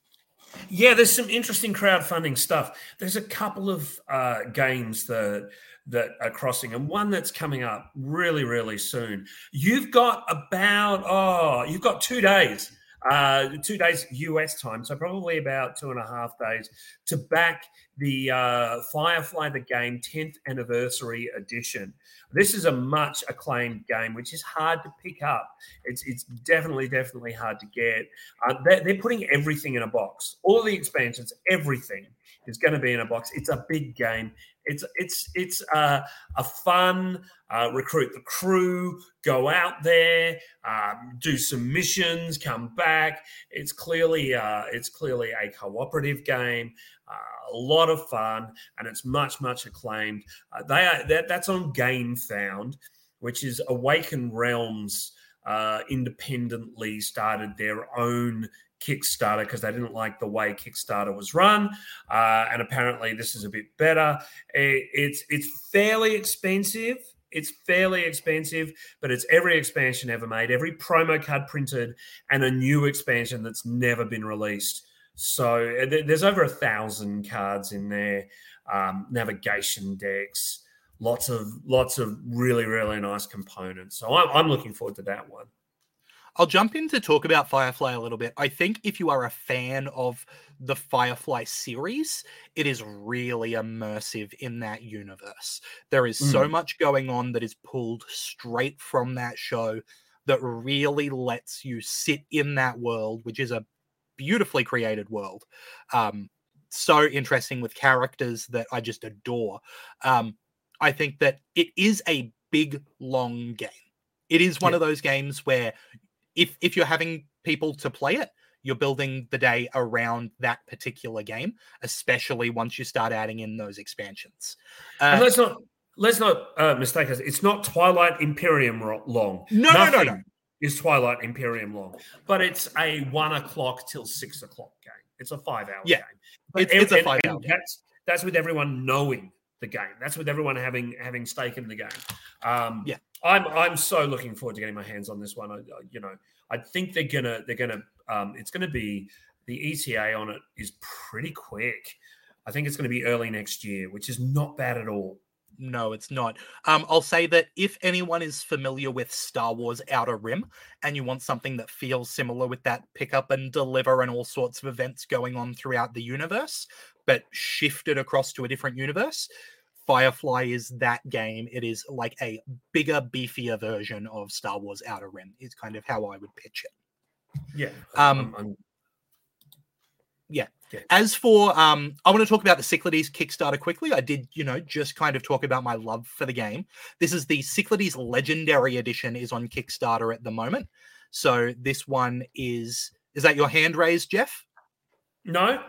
Yeah, there's some interesting crowdfunding stuff. There's a couple of uh, games that that are crossing, and one that's coming up really, really soon. You've got about oh, you've got two days, uh, two days US time, so probably about two and a half days to back the uh, Firefly the Game 10th anniversary edition. This is a much acclaimed game, which is hard to pick up. It's it's definitely definitely hard to get. Uh, they're, they're putting everything in a box. All the expansions, everything is going to be in a box. It's a big game. It's it's it's uh, a fun uh, recruit the crew, go out there, um, do some missions, come back. It's clearly uh, it's clearly a cooperative game. Uh, a lot of fun, and it's much much acclaimed. Uh, they are that, that's on GameFound, which is Awaken Realms. Uh, independently started their own Kickstarter because they didn't like the way Kickstarter was run, uh, and apparently this is a bit better. It, it's it's fairly expensive. It's fairly expensive, but it's every expansion ever made, every promo card printed, and a new expansion that's never been released. So uh, there's over a thousand cards in there, um, navigation decks, lots of lots of really really nice components. So I'm, I'm looking forward to that one.
I'll jump in to talk about Firefly a little bit. I think if you are a fan of the Firefly series, it is really immersive in that universe. There is mm. so much going on that is pulled straight from that show that really lets you sit in that world, which is a beautifully created world. Um, so interesting with characters that I just adore. Um, I think that it is a big, long game. It is one yeah. of those games where if if you're having people to play it, you're building the day around that particular game, especially once you start adding in those expansions.
Uh, and let's not let's not uh, mistake us. It's not Twilight Imperium long.
No, Nothing no, no, no.
Is Twilight Imperium long? But it's a one o'clock till six o'clock game. It's a five hour
yeah,
game.
It's, it's a five hour.
That's that's with everyone knowing the game. That's with everyone having having stake in the game. Um,
yeah,
I'm I'm so looking forward to getting my hands on this one. I, you know, I think they're gonna they're gonna um, it's gonna be the ETA on it is pretty quick. I think it's going to be early next year, which is not bad at all.
No, it's not. Um, I'll say that if anyone is familiar with Star Wars Outer Rim and you want something that feels similar with that pick up and deliver and all sorts of events going on throughout the universe, but shifted across to a different universe, Firefly is that game. It is like a bigger, beefier version of Star Wars Outer Rim. Is kind of how I would pitch it.
Yeah.
Um. I'm, I'm... Yeah. yeah. As for um, I want to talk about the Cyclades Kickstarter quickly. I did, you know, just kind of talk about my love for the game. This is the Cyclades Legendary Edition is on Kickstarter at the moment. So this one is is that your hand raised, Jeff?
No.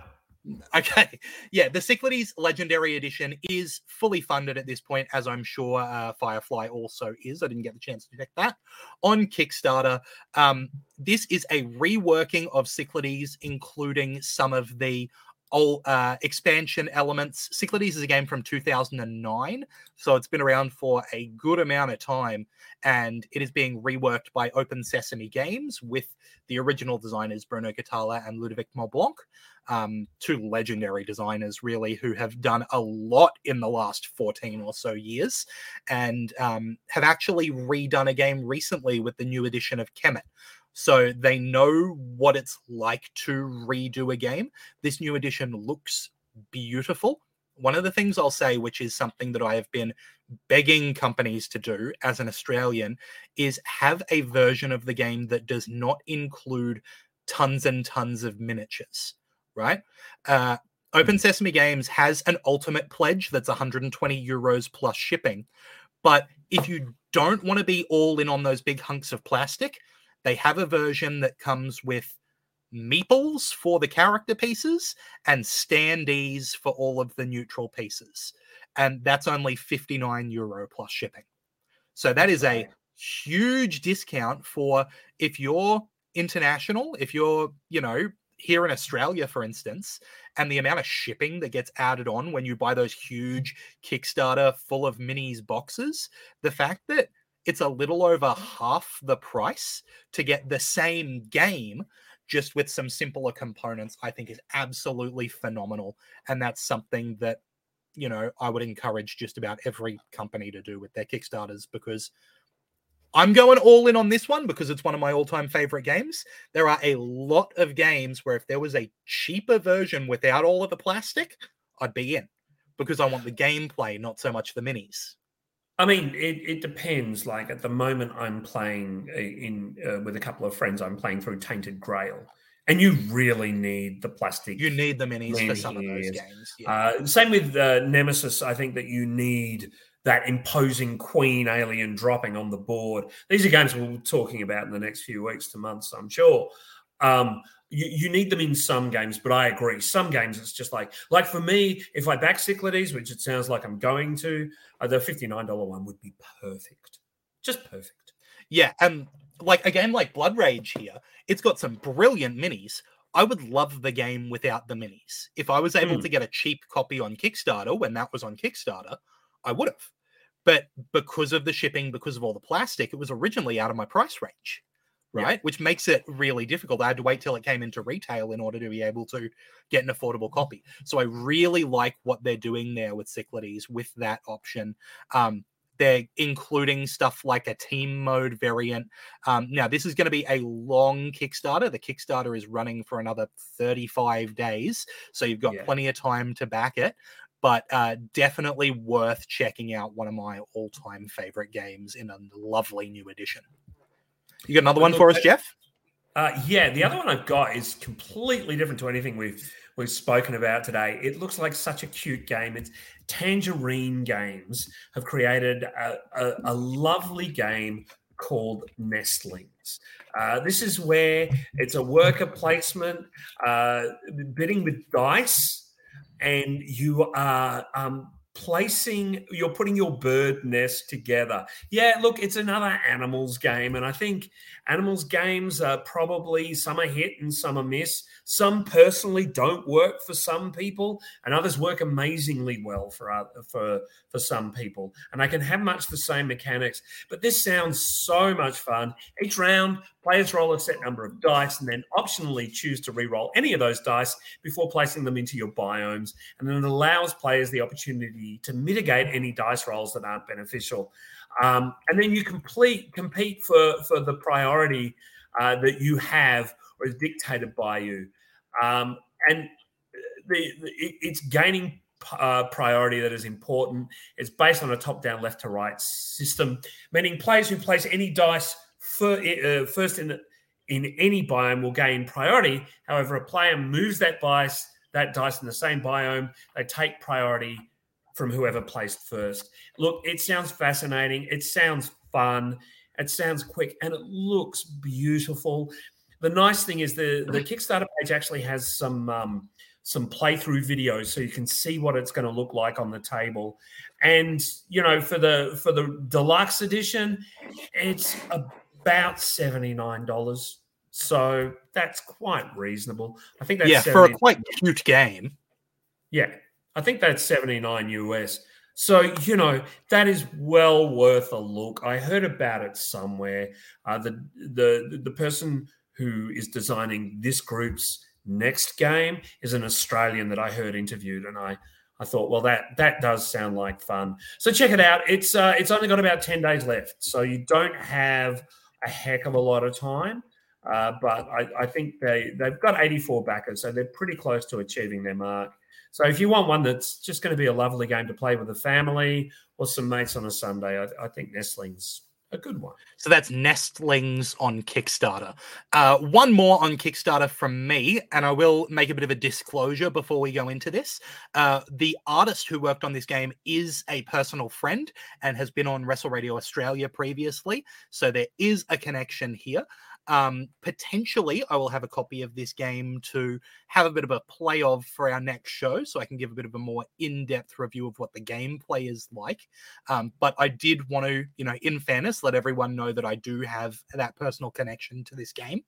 Okay. Yeah, the Cyclades Legendary Edition is fully funded at this point, as I'm sure uh, Firefly also is. I didn't get the chance to check that on Kickstarter. Um, this is a reworking of Cyclades, including some of the old uh, expansion elements. Cyclades is a game from 2009, so it's been around for a good amount of time, and it is being reworked by Open Sesame Games with the original designers Bruno Cathala and Ludovic Maublanc, um, two legendary designers really who have done a lot in the last 14 or so years, and um, have actually redone a game recently with the new edition of Kemet. So they know what it's like to redo a game. This new edition looks beautiful. One of the things I'll say, which is something that I have been begging companies to do as an Australian, is have a version of the game that does not include tons and tons of miniatures, right? Uh, Open Sesame Games has an ultimate pledge that's 120 euros plus shipping. But if you don't want to be all in on those big hunks of plastic, they have a version that comes with meeples for the character pieces and standees for all of the neutral pieces. And that's only 59 euro plus shipping. So that is a huge discount for if you're international, if you're, you know, here in Australia, for instance, and the amount of shipping that gets added on when you buy those huge Kickstarter full of minis boxes, the fact that it's a little over half the price to get the same game just with some simpler components i think is absolutely phenomenal. And that's something that you know i would encourage just about every company to do with their kickstarters because i'm going all in on this one because it's one of my all-time favorite games. There are a lot of games where if there was a cheaper version without all of the plastic i'd be in because i want the gameplay not so much the minis
I mean, it, it depends. Like at the moment, I'm playing uh, in uh, with a couple of friends. I'm playing through Tainted Grail, and you really need the plastic.
You need the minis for some of those games. Yeah.
Uh, same with uh, Nemesis. I think that you need that imposing queen alien dropping on the board. These are games we'll be talking about in the next few weeks to months, I'm sure. Um, you, you, need them in some games, but I agree. Some games it's just like, like for me, if I back Cyclades, which it sounds like I'm going to, uh, the $59 one would be perfect. Just perfect.
Yeah. And like a game like Blood Rage here, it's got some brilliant minis. I would love the game without the minis. If I was able mm. to get a cheap copy on Kickstarter when that was on Kickstarter, I would have. But because of the shipping, because of all the plastic, it was originally out of my price range, right? Yeah. Which makes it really difficult. I had to wait till it came into retail in order to be able to get an affordable copy. So I really like what they're doing there with Cyclades with that option. Um, they're including stuff like a team mode variant. Um, now, this is going to be a long Kickstarter. The Kickstarter is running for another 35 days. So you've got yeah. plenty of time to back it but uh, definitely worth checking out. One of my all-time favorite games in a lovely new edition. You got another one for us, Jeff?
Uh, yeah, the other one I've got is completely different to anything we've we've spoken about today. It looks like such a cute game. It's Tangerine Games have created a, a, a lovely game called Nestlings. Uh, this is where it's a worker placement, uh, bidding with dice and you are um, placing you're putting your bird nest together. Yeah look it's another animals game and i think animals games are probably some are hit and some are miss. Some personally don't work for some people and others work amazingly well for for for some people and they can have much the same mechanics. But this sounds so much fun. Each round players roll a set number of dice and then optionally choose to re-roll any of those dice before placing them into your biomes and then it allows players the opportunity to mitigate any dice rolls that aren't beneficial um, and then you complete compete for for the priority uh, that you have or is dictated by you um, and the, the, it's gaining uh, priority that is important. It's based on a top-down, left-to-right system, meaning players who place any dice uh, first in in any biome will gain priority. However, a player moves that dice that dice in the same biome, they take priority from whoever placed first. Look, it sounds fascinating. It sounds fun. It sounds quick, and it looks beautiful. The nice thing is the the Kickstarter page actually has some um, some playthrough videos, so you can see what it's going to look like on the table. And you know, for the for the deluxe edition, it's about seventy nine dollars. So that's quite reasonable. I think that's
yeah for a quite cute game.
Yeah, I think that's seventy nine US. So you know that is well worth a look. I heard about it somewhere. Uh, the the the person who is designing this group's next game is an Australian that I heard interviewed, and I I thought, well, that that does sound like fun. So check it out. It's uh, it's only got about ten days left, so you don't have a heck of a lot of time. Uh, but I, I think they they've got 84 backers, so they're pretty close to achieving their mark. So if you want one that's just going to be a lovely game to play with a family or some mates on a Sunday, I, I think Nestlings a good one.
So that's Nestlings on Kickstarter. Uh, one more on Kickstarter from me, and I will make a bit of a disclosure before we go into this. Uh, the artist who worked on this game is a personal friend and has been on Wrestle Radio Australia previously, so there is a connection here. Um, potentially, I will have a copy of this game to have a bit of a play of for our next show, so I can give a bit of a more in-depth review of what the gameplay is like. Um, but I did want to, you know, in fairness, let everyone know that I do have that personal connection to this game.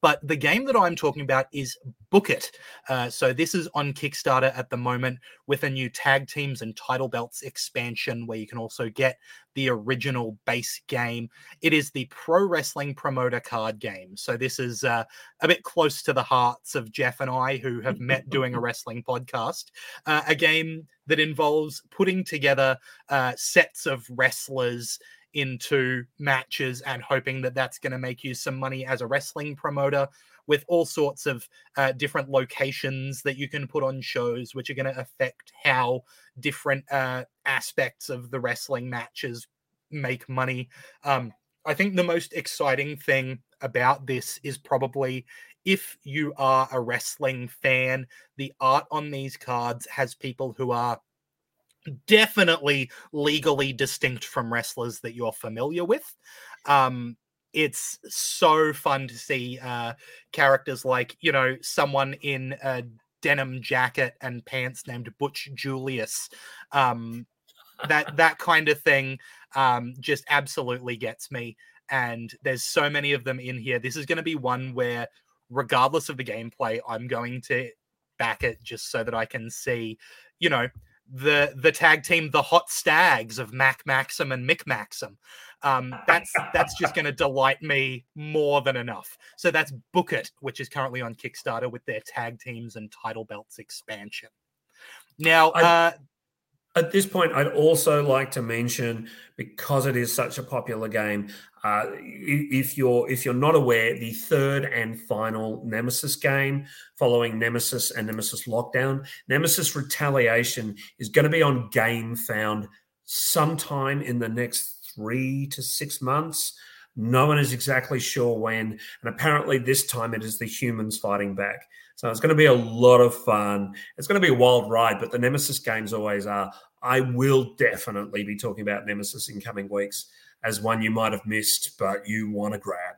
But the game that I'm talking about is Book It. Uh, so this is on Kickstarter at the moment with a new tag teams and title belts expansion where you can also get the original base game. It is the pro wrestling promoter card game. So this is uh, a bit close to the hearts of Jeff and I, who have met doing a wrestling podcast. Uh, a game that involves putting together uh, sets of wrestlers into matches and hoping that that's going to make you some money as a wrestling promoter with all sorts of uh, different locations that you can put on shows, which are going to affect how different uh, aspects of the wrestling matches make money. Um, I think the most exciting thing about this is probably if you are a wrestling fan, the art on these cards has people who are definitely legally distinct from wrestlers that you're familiar with. Um, it's so fun to see uh, characters like, you know, someone in a denim jacket and pants named Butch Julius. Um, that that kind of thing um, just absolutely gets me. And there's so many of them in here. This is going to be one where, regardless of the gameplay, I'm going to back it just so that I can see, you know, the the tag team, the Hot Stags of Mac Maxim and Mick Maxim. Um, that's that's just going to delight me more than enough. So that's Book It, which is currently on Kickstarter with their tag teams and title belts expansion. Now, uh,
at this point, I'd also like to mention because it is such a popular game. Uh, if you're if you're not aware, the third and final Nemesis game, following Nemesis and Nemesis Lockdown, Nemesis Retaliation is going to be on GameFound sometime in the next three to six months. No one is exactly sure when, and apparently this time it is the humans fighting back. So it's going to be a lot of fun. It's going to be a wild ride, but the Nemesis games always are. I will definitely be talking about Nemesis in coming weeks as one you might have missed, but you want to grab.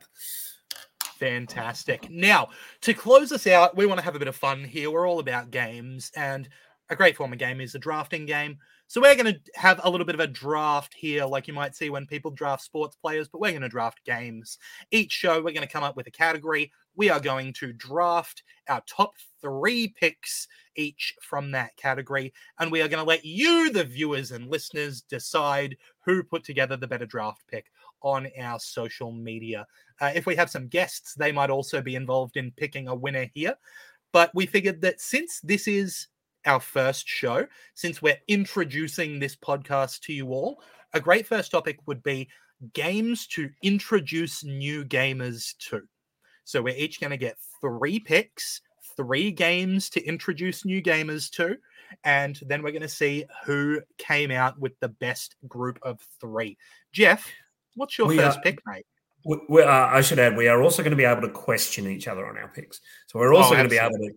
Fantastic. Now, to close us out, we want to have a bit of fun here. We're all about games, and a great form of game is a drafting game. So we're going to have a little bit of a draft here, like you might see when people draft sports players, but we're going to draft games. Each show, we're going to come up with a category. We are going to draft our top three picks each from that category. And we are going to let you, the viewers and listeners, decide who put together the better draft pick on our social media. Uh, if we have some guests, they might also be involved in picking a winner here. But we figured that since this is our first show, since we're introducing this podcast to you all, a great first topic would be games to introduce new gamers to. So we're each going to get three picks, three games to introduce new gamers to, and then we're going to see who came out with the best group of three. Jeff, what's your we first are, pick, mate?
We, uh, I should add, we are also going to be able to question each other on our picks. So we're also oh, going to be able to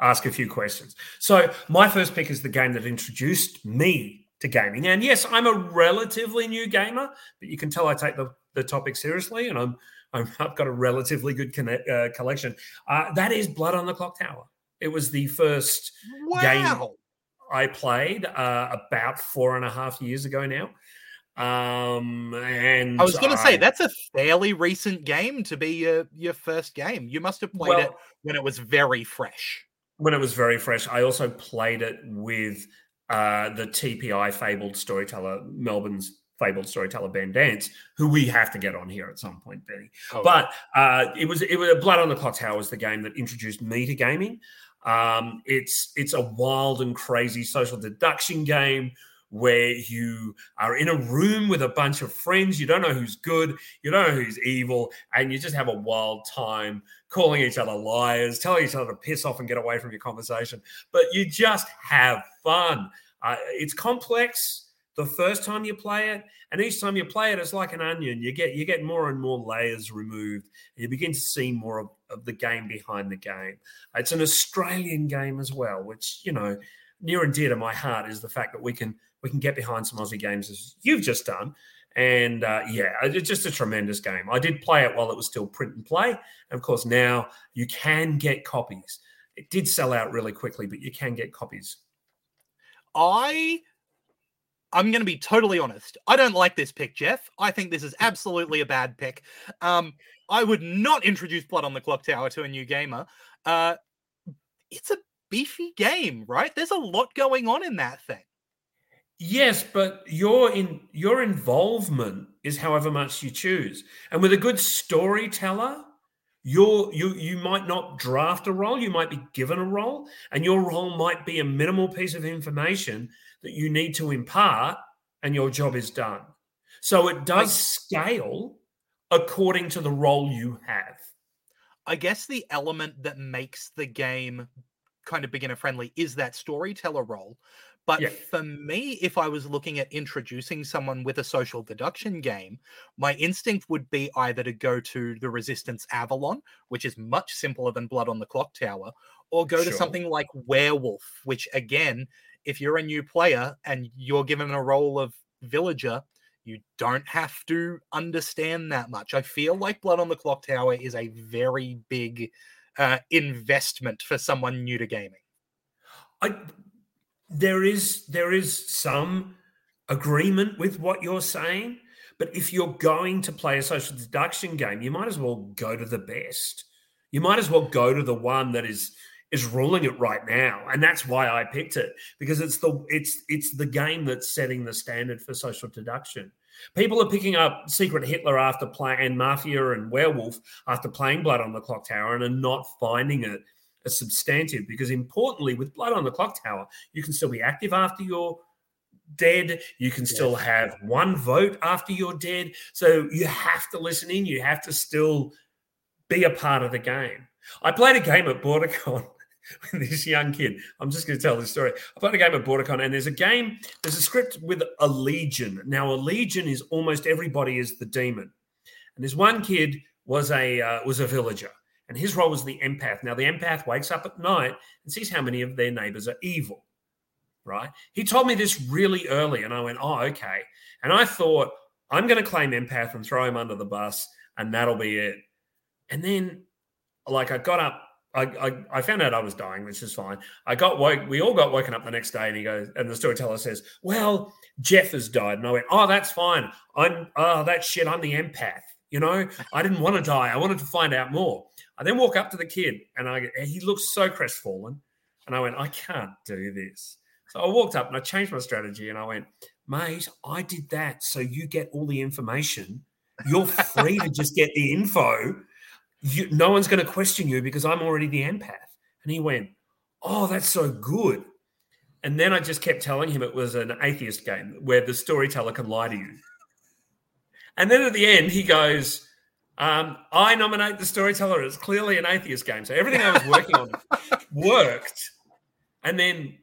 ask a few questions. So my first pick is the game that introduced me to gaming. And yes, I'm a relatively new gamer, but you can tell I take the, the topic seriously and I'm, i have got a relatively good connect, uh, collection. Uh, that is Blood on the Clock Tower. It was the first wow. game I played uh, about four and a half years ago now. Um, and
I was going to say that's a fairly recent game to be your your first game. You must have played well, it when it was very fresh
when it was very fresh. I also played it with uh, the TPI Fabled Storyteller, Melbourne's Fabled Storyteller Ben Dance, who we have to get on here at some point, Benny. Oh. But uh, it was it was Blood on the Clocktower was the game that introduced me to gaming. Um, it's it's a wild and crazy social deduction game where you are in a room with a bunch of friends. You don't know who's good, you don't know who's evil, and you just have a wild time calling each other liars, telling each other to piss off and get away from your conversation. But you just have fun. Uh, it's complex the first time you play it, and each time you play it, it's like an onion. You get you get more and more layers removed, and you begin to see more of, of the game behind the game. It's an Australian game as well, which you know near and dear to my heart is the fact that we can we can get behind some Aussie games as you've just done. And uh, yeah, it's just a tremendous game. I did play it while it was still print and play. And of course, now you can get copies. It did sell out really quickly, but you can get copies.
I I'm going to be totally honest. I don't like this pick, Jeff. I think this is absolutely a bad pick. Um, I would not introduce Blood on the Clock Tower to a new gamer. Uh, it's a beefy game, right? There's a lot going on in that thing.
Yes, but your in your involvement is however much you choose. And with a good storyteller, you're, you you might not draft a role, you might be given a role, and your role might be a minimal piece of information that you need to impart, and your job is done. So it does scale according to the role you have.
I guess the element that makes the game kind of beginner friendly is that storyteller role. But
Yeah.
for me, if I was looking at introducing someone with a social deduction game, my instinct would be either to go to the Resistance Avalon, which is much simpler than Blood on the Clock Tower, or go to something like Werewolf, which again, if you're a new player and you're given a role of villager, you don't have to understand that much. I feel like Blood on the Clock Tower is a very big uh, investment for someone new to gaming.
I there is there is some agreement with what you're saying, but if you're going to play a social deduction game, you might as well go to the best. You might as well go to the one that is is ruling it right now, and that's why I picked it because it's the it's it's the game that's setting the standard for social deduction. People are picking up Secret Hitler after playing and Mafia and Werewolf after playing Blood on the Clock Tower and are not finding it as substantive because importantly with Blood on the Clock Tower, you can still be active after you're dead. You can still have one vote after you're dead. So you have to listen in. You have to still be a part of the game. I played a game at BorderCon with this young kid. I'm just going to tell this story. I played a game at BorderCon, and there's a game, there's a script with a legion. Now, a legion is almost everybody is the demon. And this one kid was a uh, was a villager, and his role was the empath. Now, the empath wakes up at night and sees how many of their neighbors are evil. Right? He told me this really early, and I went, "Oh, okay." And I thought, I'm going to claim empath and throw him under the bus, and that'll be it. And then, like, I got up. I, I, I found out I was dying, which is fine. I got woke. We all got woken up the next day, and he goes, and the storyteller says, "Well, Jeff has died," and I went, "Oh, that's fine. I'm oh that shit. I'm the empath. You know, I didn't want to die. I wanted to find out more." I then walk up to the kid, and I he looks so crestfallen, and I went, "I can't do this." So I walked up and I changed my strategy, and I went, "Mate, I did that, so you get all the information. You're free to just get the info." you, no one's going to question you because I'm already the empath. And he went, Oh, that's so good. And then I just kept telling him it was an atheist game where the storyteller can lie to you. And then at the end, he goes, um, I nominate the storyteller as clearly an atheist game. So everything I was working on worked. And then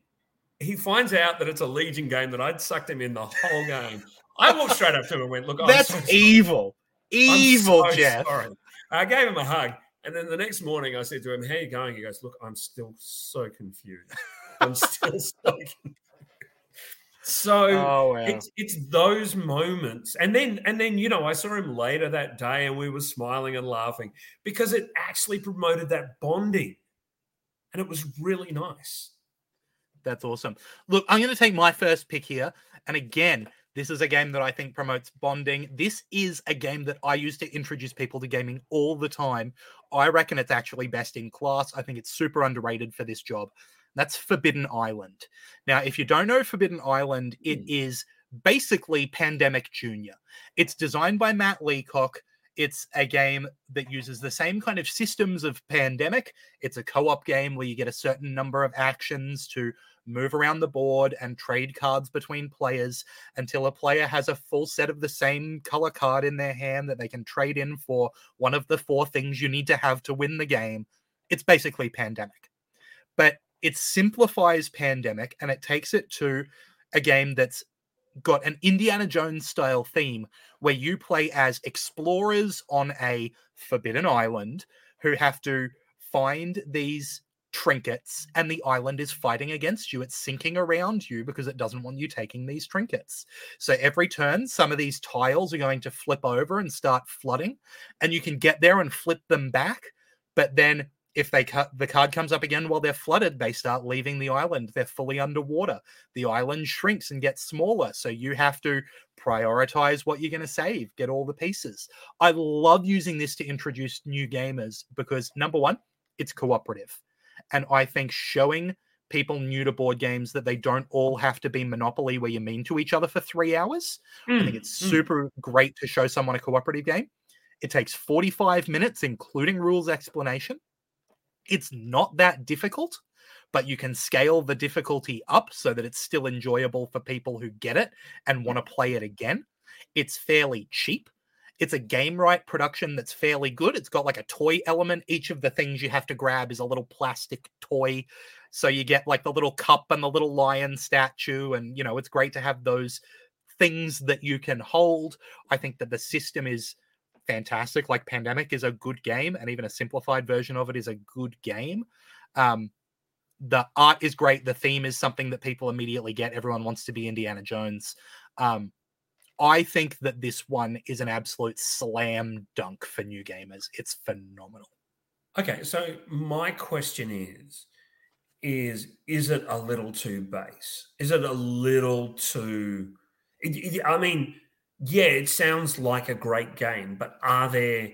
he finds out that it's a Legion game that I'd sucked him in the whole game. I walked straight up to him and went, Look, I'm
That's
so
evil. Evil,
so
Jeff.
sorry. I gave him a hug. And then the next morning I said to him, How you going? He goes, Look, I'm still so confused. I'm still so confused. So
Oh, wow.
it's it's those moments. And then and then, you know, I saw him later that day and we were smiling and laughing because it actually promoted that bonding. And it was really nice.
That's awesome. Look, I'm going to take my first pick here. And again, this is a game that I think promotes bonding. This is a game that I use to introduce people to gaming all the time. I reckon it's actually best in class. I think it's super underrated for this job. That's Forbidden Island. Now, if you don't know Forbidden Island, it
Hmm.
is basically Pandemic Junior. It's designed by Matt Leacock. It's a game that uses the same kind of systems of Pandemic. It's a co op game where you get a certain number of actions to move around the board and trade cards between players until a player has a full set of the same color card in their hand that they can trade in for one of the four things you need to have to win the game. It's basically Pandemic. But it simplifies Pandemic and it takes it to a game that's got an Indiana Jones style theme where you play as explorers on a forbidden island who have to find these trinkets and the island is fighting against you. It's sinking around you because it doesn't want you taking these trinkets. So every turn, some of these tiles are going to flip over and start flooding, and you can get there and flip them back. But then if they cut the card comes up again while they're flooded, they start leaving the island. They're fully underwater. The island shrinks and gets smaller. So you have to prioritize what you're going to save, get all the pieces. I love using this to introduce new gamers because number one, it's cooperative. And I think showing people new to board games that they don't all have to be Monopoly where you're mean to each other for three hours. I think it's
Mm.
super great to show someone a cooperative game. It takes 45 minutes, including rules explanation. It's not that difficult, but you can scale the difficulty up so that it's still enjoyable for people who get it and want to mm-hmm. play it again. It's fairly cheap. It's a Gamewright production that's fairly good. It's got like a toy element. Each of the things you have to grab is a little plastic toy. So you get like the little cup and the little lion statue, and you know it's great to have those things that you can hold. I think that the system is fantastic. Like Pandemic is a good game, and even a simplified version of it is a good game. Um, the art is great. The theme is something that people immediately get. Everyone wants to be Indiana Jones. Um, I think that this one is an absolute slam dunk for new gamers. It's phenomenal.
Okay, so my question is is is it a little too base? Is it a little too I mean, yeah, it sounds like a great game, but are there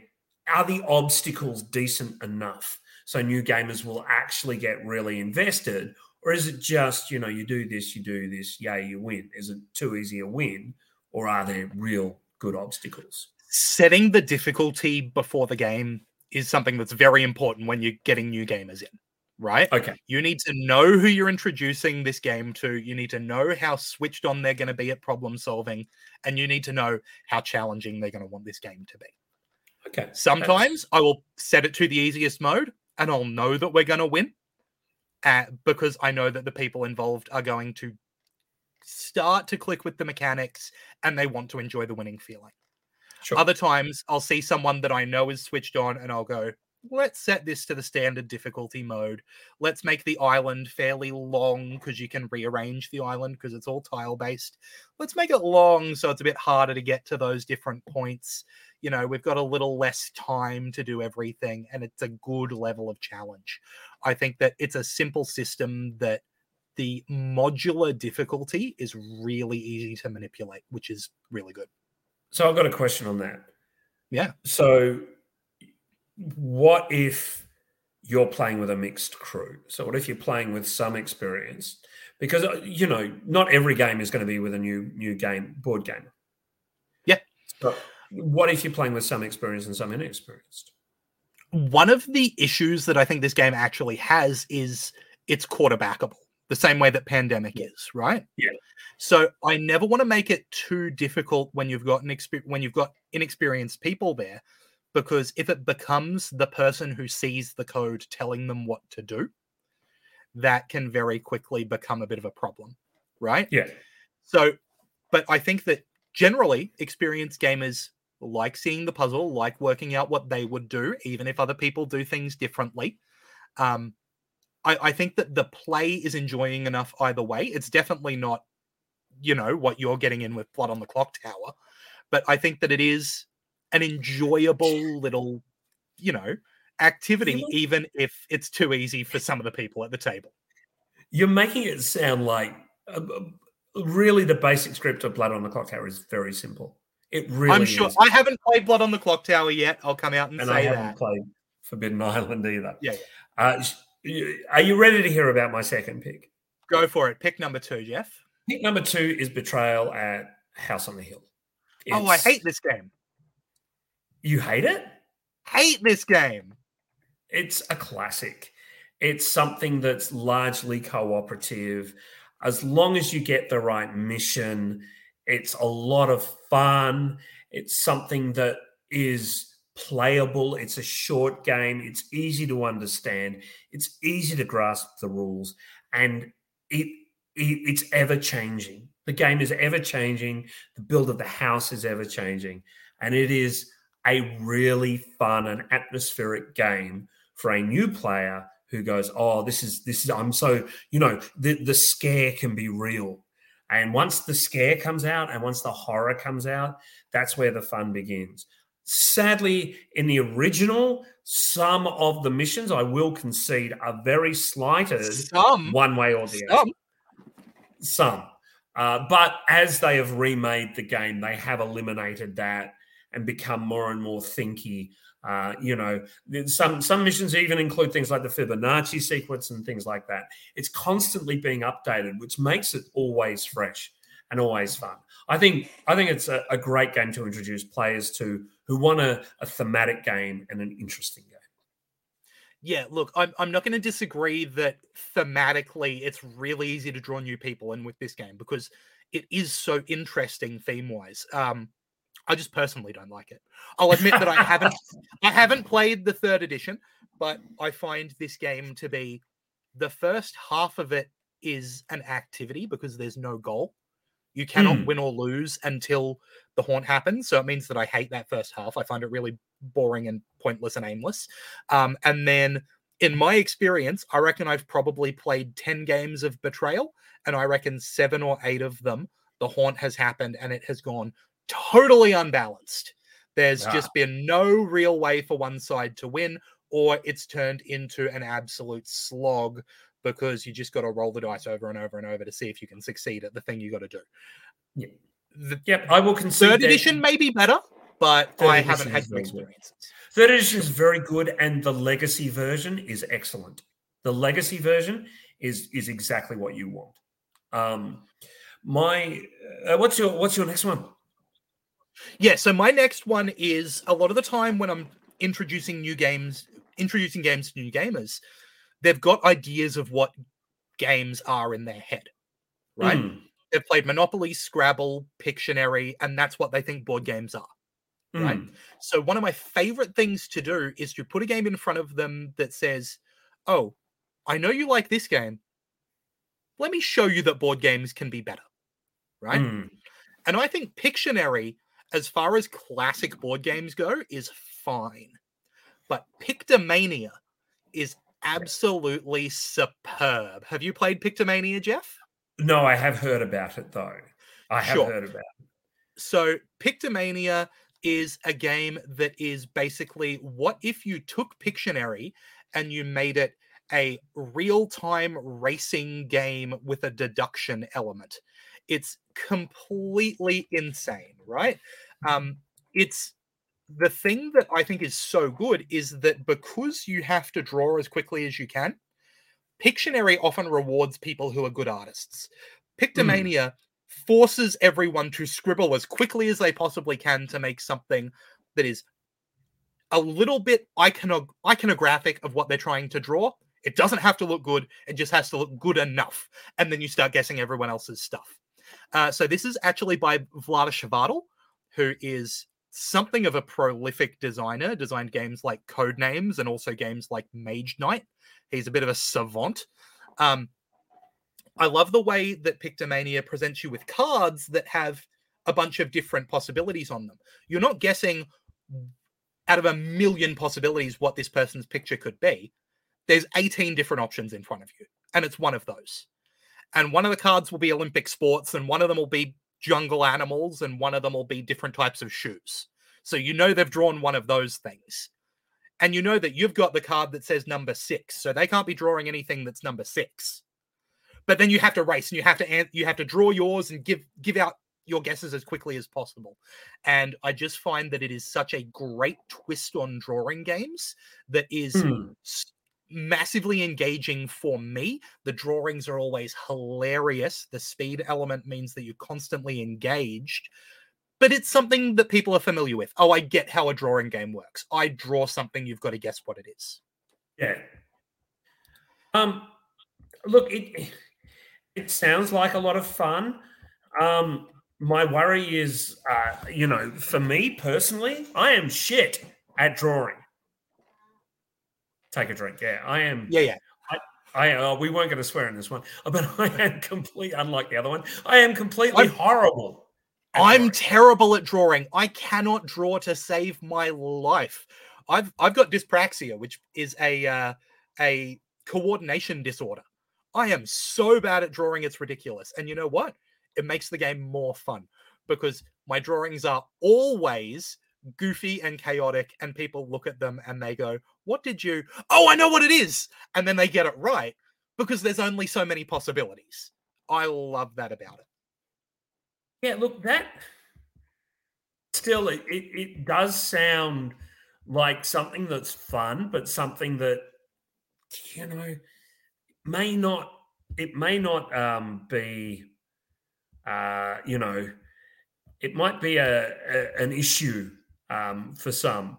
are the obstacles decent enough so new gamers will actually get really invested? Or is it just, you know, you do this, you do this, yeah, you win? Is it too easy a win? Or are there real good obstacles?
Setting the difficulty before the game is something that's very important when you're getting new gamers in, right?
Okay.
You need to know who you're introducing this game to. You need to know how switched on they're going to be at problem solving, and you need to know how challenging they're going to want this game to be.
Okay.
Sometimes That's... I will set it to the easiest mode, and I'll know that we're going to win uh, because I know that the people involved are going to start to click with the mechanics and they want to enjoy the winning feeling. Sure. Other times, I'll see someone that I know is switched on, and I'll go, let's set this to the standard difficulty mode. Let's make the island fairly long because you can rearrange the island because it's all tile based. Let's make it long so it's a bit harder to get to those different points. You know, we've got a little less time to do everything, and it's a good level of challenge. I think that it's a simple system that the modular difficulty is really easy to manipulate, which is really good.
So I've got a question on that.
Yeah.
So what if you're playing with a mixed crew? So what if you're playing with some experience? Because uh, you know, not every game is going to be with a new new game board game.
Yeah.
So what if you're playing with some experience and some inexperienced?
One of the issues that I think this game actually has is it's quarterbackable the same way that pandemic is, right?
Yeah.
So I never want to make it too difficult when you've got an exp- when you've got inexperienced people there, because if it becomes the person who sees the code telling them what to do, that can very quickly become a bit of a problem, right?
Yeah.
So, but I think that generally experienced gamers like seeing the puzzle, like working out what they would do, even if other people do things differently. Um, I, I think that the play is enjoying enough either way. It's definitely not, you know, what you're getting in with Blood on the Clock Tower, but I think that it is an enjoyable little, you know, activity, even if it's too easy for some of the people at the table.
You're making it sound like uh, really the basic script of Blood on the Clock Tower is very simple. It really I'm sure
is. I haven't played Blood on the Clock Tower yet. I'll come out and,
and
say I
haven't
that.
played Forbidden Island either.
Yeah. yeah. Uh,
are you ready to hear about my second pick?
Go for it. Pick number two, Jeff.
Pick number two is Betrayal at House on the Hill.
It's... Oh, I hate this game.
You hate it?
Hate this game.
It's a classic. It's something that's largely cooperative. As long as you get the right mission, it's a lot of fun. It's something that is playable. It's a short game. It's easy to understand. It's easy to grasp the rules, and it, it it's ever changing. The game is ever changing. The build of the house is ever changing, and it is a really fun and atmospheric game for a new player who goes, "Oh, this is this is I'm so you know the the scare can be real." And once the scare comes out and once the horror comes out, that's where the fun begins. Sadly, in the original, some of the missions I will concede are very slighted
some.
one way or the
some.
other. Some. Uh, but as they have remade the game, they have eliminated that and become more and more thinky. Uh, you know, some some missions even include things like the Fibonacci sequence and things like that. It's constantly being updated, which makes it always fresh and always fun. I think I think it's a, a great game to introduce players to who want a, a thematic game and an interesting game.
Yeah, look, I'm, I'm not going to disagree that thematically it's really easy to draw new people in with this game because it is so interesting theme wise. Um, I just personally don't like it. I'll admit that I haven't I haven't played the third edition, but I find this game to be the first half of it is an activity because there's no goal. You cannot
Mm.
win or lose until the haunt happens. So it means that I hate that first half. I find it really boring and pointless and aimless. Um, and then, in my experience, I reckon I've probably played 10 games of Betrayal, and I reckon seven or eight of them, the haunt has happened and it has gone totally unbalanced. There's
Ah.
just been no real way for one side to win, or it's turned into an absolute slog because you just got to roll the dice over and over and over to see if you can succeed at the thing you got to do.
Yeah.
The
Yep, I will concede.
third edition may be better, but I haven't had
is
good
very good.
experiences.
Third edition is very good, and the legacy version is excellent. The legacy version is is exactly what you want. Um, my uh, what's your what's your next one?
Yeah, so my next one is a lot of the time when I'm introducing new games, introducing games to new gamers, they've got ideas of what games are in their head, right?
Mm,
They've played Monopoly, Scrabble, Pictionary, and that's what they think board games are. Right.
mm,
So one of my favorite things to do is to put a game in front of them that says, "Oh, I know you like this game. Let me show you that board games can be better." Right?
mm.
And I think Pictionary, as far as classic board games go, is fine. But Pictomania is absolutely superb. Have you played Pictomania, Jeff?
No, I have heard about it though. I have
Sure.
heard about. It.
So, Pictomania is a game that is basically what if you took Pictionary and you made it a real time racing game with a deduction element. It's completely insane, right? Um, it's the thing that I think is so good is that because you have to draw as quickly as you can, Pictionary often rewards people who are good artists. Pictomania forces everyone to scribble as quickly as they possibly can to make something that is a little bit icono- iconographic of what they're trying to draw. It doesn't have to look good, it just has to look good enough. And then you start guessing everyone else's stuff. Uh, so, this is actually by Vlaada Chvátil, who is something of a prolific designer, designed games like Codenames and also games like Mage Knight. He's a bit of a savant. Um, I love the way that Pictomania presents you with cards that have a bunch of different possibilities on them. You're not guessing out of a million possibilities what this person's picture could be. There's 18 different options in front of you, and it's one of those. And one of the cards will be Olympic sports, and one of them will be jungle animals, and one of them will be different types of shoes. So you know they've drawn one of those things. And you know that you've got the card that says number six, so they can't be drawing anything that's number six but then you have to race and you have to you have to draw yours and give give out your guesses as quickly as possible and i just find that it is such a great twist on drawing games that is
Mm.
Massively engaging for me the drawings are always hilarious the speed element means that you're constantly engaged but it's something that people are familiar with oh i get how a drawing game works i draw something you've got to guess what it is
Yeah. Um, look, it it sounds like a lot of fun. Um, my worry is, uh, you know, for me personally, I am shit at drawing. Take a drink. Yeah, I am.
yeah yeah
I uh, we weren't going to swear in this one, but I am complete. Unlike the other one, I am completely
I'm-
horrible.
I'm
drawing.
terrible at drawing. I cannot draw to save my life. I've I've got dyspraxia, which is a uh, a coordination disorder. I am so bad at drawing; it's ridiculous. And you know what? It makes the game more fun because my drawings are always goofy and chaotic, and people look at them and they go, "What did you? Oh, I know what it is!" And then they get it right because there's only so many possibilities. I love that about it.
Yeah, look, that still it, it, it does sound like something that's fun, but something that you know may not it may not um, be uh, you know it might be a, a an issue um, for some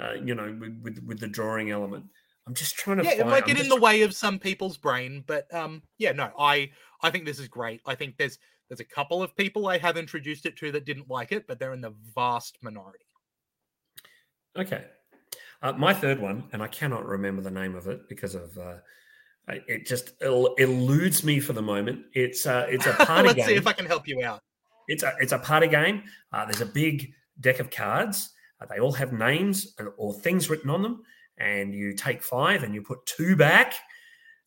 uh, you know with, with with the drawing element. I'm just trying to
yeah, it
find,
might
I'm
get in the way of some people's brain, but um, yeah, no, I I think this is great. I think there's there's a couple of people I have introduced it to that didn't like it, but they're in the vast minority.
Okay. Uh, my third one, and I cannot remember the name of it because of uh, It just eludes me for the moment. It's a it's a party
Let's
game.
see if I can help you out.
It's a it's a party game. Uh, there's a big deck of cards. Uh, they all have names and, or things written on them, and you take five and you put two back,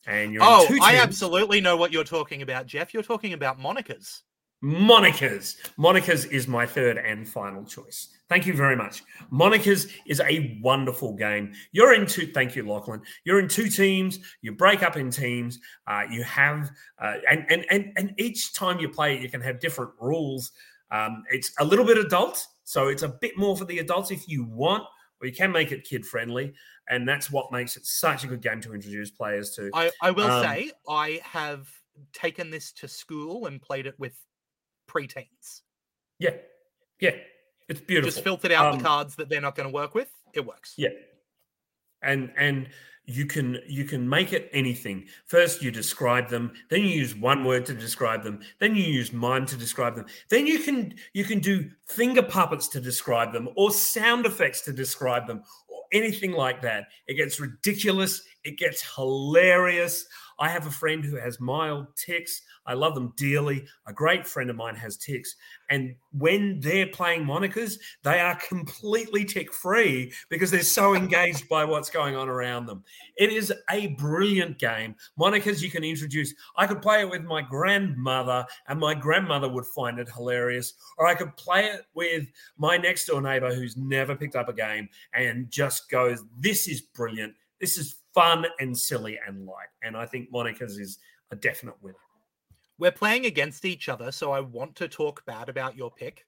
and you're
oh,
two
I
teams.
absolutely know what you're talking about, Jeff. You're talking about monikers.
Monikers. Monikers is my third and final choice. Thank you very much. Monikers is a wonderful game. You're in two. Thank you, Lachlan. You're in two teams. You break up in teams. Uh, you have uh, and, and and and each time you play, it, you can have different rules. Um, it's a little bit adult, so it's a bit more for the adults if you want, or you can make it kid friendly, and that's what makes it such a good game to introduce players to.
I, I will
Um,
say I have taken this to school and played it with preteens.
Yeah, yeah, it's beautiful.
Just filtered out
Um,
the cards that they're not going to work with. It works.
Yeah. And and you can you can make it anything. First you describe them, then you use one word to describe them, then you use mime to describe them. Then you can you can do finger puppets to describe them or sound effects to describe them or anything like that. It gets ridiculous, it gets hilarious. I have a friend who has mild tics. I love them dearly. A great friend of mine has tics. And when they're playing monikers, they are completely tick free because they're so engaged by what's going on around them. It is a brilliant game. Monikers you can introduce. I could play it with my grandmother, and my grandmother would find it hilarious. Or I could play it with my next door neighbor who's never picked up a game and just goes, This is brilliant. This is fun and silly and light. And I think Monikers is a definite winner.
We're playing against each other, so I want to talk bad about your pick.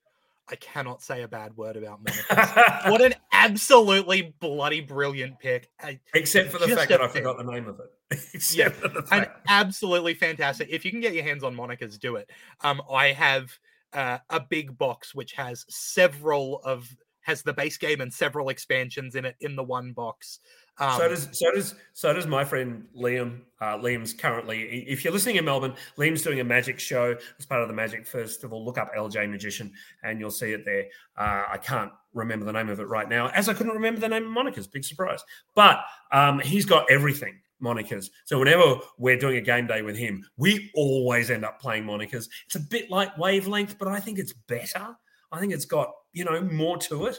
I cannot say a bad word about Monikers. what an absolutely bloody brilliant pick. I-
Except for the fact that I forgot the name of it.
Yeah, and absolutely fantastic. If you can get your hands on Monikers, do it. Um, I have uh, a big box which has several of has the base game and several expansions in it in the one box. Um,
so does so does so does my friend Liam. Uh, Liam's currently, if you're listening in Melbourne, Liam's doing a magic show as part of the Magic Festival. Look up LJ Magician, and you'll see it there. Uh, I can't remember the name of it right now, as I couldn't remember the name of Monikers. Big surprise, but um, he's got everything. Monikers. So whenever we're doing a game day with him, we always end up playing Monikers. It's a bit like Wavelength, but I think it's better. I think it's got you know more to it.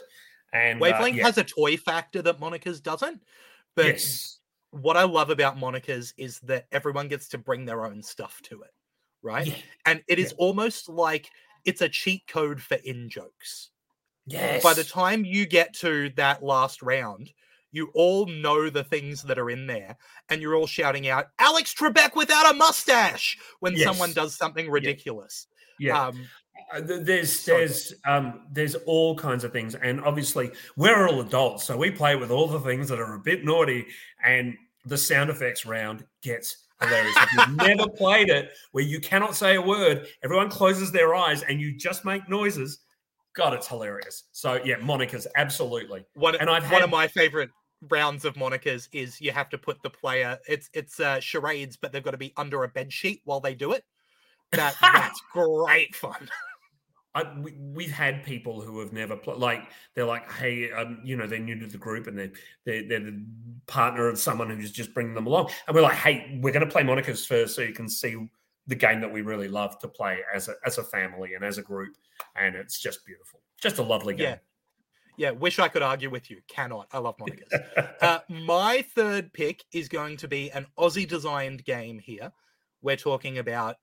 And uh,
Wavelength
yeah.
has a toy factor that Monikers doesn't. But
yes,
what I love about Monikers is that everyone gets to bring their own stuff to it, right?
Yeah.
And it is almost like it's a cheat code for in jokes.
yes.
By the time you get to that last round, you all know the things that are in there, and you're all shouting out "Alex Trebek without a mustache" when someone does something ridiculous.
yeah.
Um,
Uh, there's
So
there's um there's all kinds of things and obviously we're all adults so we play with all the things that are a bit naughty and the sound effects round gets hilarious if you've never played it where you cannot say a word everyone closes their eyes and you just make noises god it's hilarious so yeah monikers absolutely
one
And I've
one
had-
of my favorite rounds of monikers is you have to put the player. It's it's uh, charades, but they've got to be under a bed sheet while they do it. That that's great fun.
I, we, we've had people who have never played, like they're like, hey, um, you know, they're new to the group and they're, they're they're the partner of someone who's just bringing them along, and we're like, hey, we're going to play Monikers first, so you can see the game that we really love to play as a as a family and as a group, and it's just beautiful, just a lovely game.
Yeah. Yeah, wish I could argue with you. Cannot. I love Monikers. uh, my third pick is going to be an Aussie designed game here. We're talking about,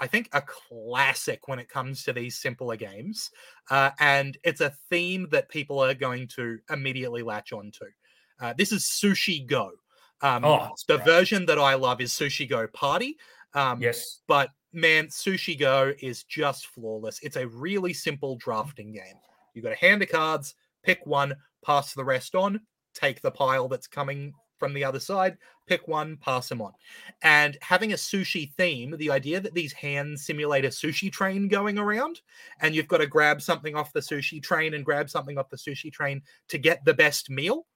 I think, a classic when it comes to these simpler games. Uh, and it's a theme that people are going to immediately latch onto. Uh, this is Sushi Go. Um,
oh,
the version that I love is Sushi Go Party. Um,
yes,
but man, Sushi Go is just flawless. It's a really simple drafting game. You've got a hand of cards, pick one, pass the rest on, take the pile that's coming from the other side, pick one, pass them on. And having a sushi theme, the idea that these hands simulate a sushi train going around, and you've got to grab something off the sushi train and grab something off the sushi train to get the best meal.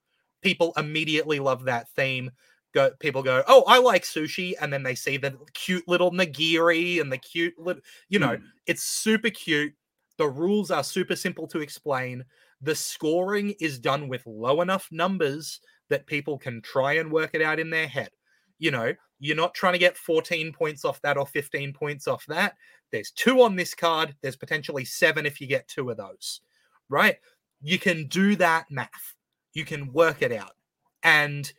People immediately love that theme go people go oh i like sushi and then they see the cute little nigiri and the cute little you know
Mm.
it's super cute the rules are super simple to explain the scoring is done with low enough numbers that people can try and work it out in their head You know, you're not trying to get 14 points off that or 15 points off that. There's two on this card. There's potentially seven if you get two of those, right? You can do that math. You can work it out. And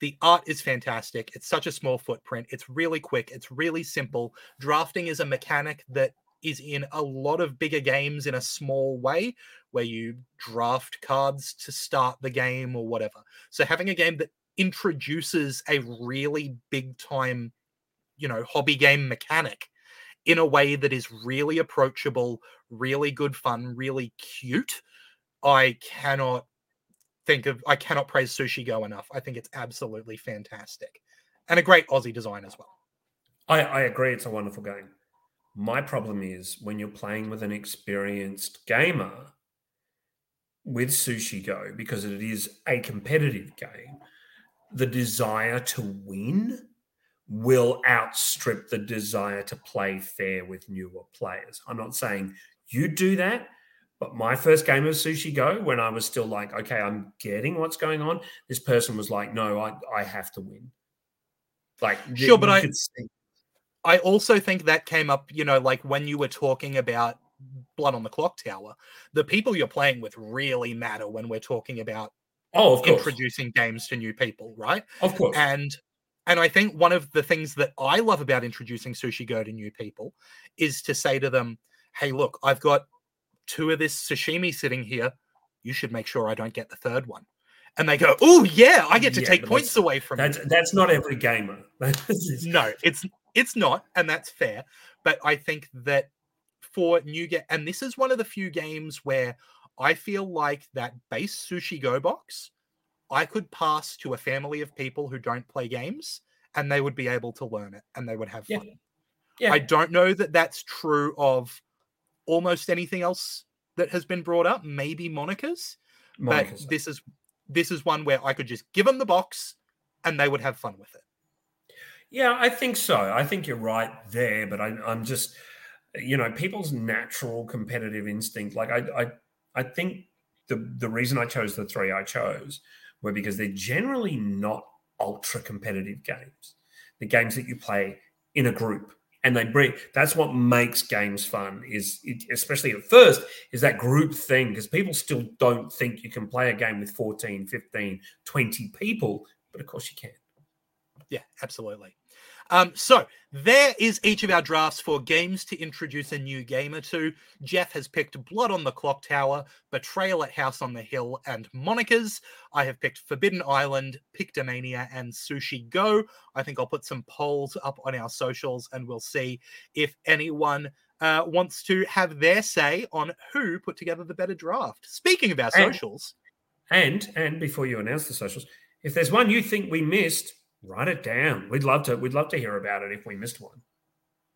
the art is fantastic. It's such a small footprint. It's really quick. It's really simple. Drafting is a mechanic that is in a lot of bigger games in a small way where you draft cards to start the game or whatever. So having a game that introduces a really big time, you know, hobby game mechanic in a way that is really approachable, really good fun, really cute. I cannot think of I cannot praise Sushi Go enough. I think it's absolutely fantastic. And a great Aussie design as well.
I, I agree it's a wonderful game. My problem is when you're playing with an experienced gamer with Sushi Go, because it is a competitive game, the desire to win will outstrip the desire to play fair with newer players. I'm not saying you do that, but my first game of Sushi Go, when I was still like, okay, I'm getting what's going on, this person was like, no, I, I have to win. Like,
sure, but I, I also think that came up, you know, like when you were talking about Blood on the Clock Tower, the people you're playing with really matter when we're talking about
oh, of
introducing games to new people, right?
Of course.
And and I think one of the things that I love about introducing Sushi Go to new people is to say to them, "Hey, look, I've got two of this sashimi sitting here. You should make sure I don't get the third one." And they go, "Oh yeah, I get to yeah, take points away from
that's,
it."
That's not every gamer.
no, it's it's not, and that's fair. But I think that for new get, and this is one of the few games where I feel like that base sushi go box, I could pass to a family of people who don't play games, and they would be able to learn it, and they would have fun. Yeah. Yeah. I don't know that that's true of almost anything else that has been brought up. Maybe Monikers, Monikers but this is this is one where I could just give them the box, and they would have fun with it.
Yeah, I think so. I think you're right there, but I, am just, you know, people's natural competitive instinct. Like I, I, I think the the reason I chose the three I chose were because they're generally not ultra competitive games. The games that you play in a group and they bring that's what makes games fun is it, especially at first is that group thing because people still don't think you can play a game with 14 15 20 people but of course you can
yeah absolutely um, so there is each of our drafts for games to introduce a new gamer to. Jeff has picked Blood on the Clock Tower, Betrayal at House on the Hill, and Monikers. I have picked Forbidden Island, Pictomania, and Sushi Go. I think I'll put some polls up on our socials and we'll see if anyone uh, wants to have their say on who put together the better draft. Speaking of our and, socials.
And and before you announce the socials, if there's one you think we missed, write it down. We'd love to. We'd love to hear about it if we missed one.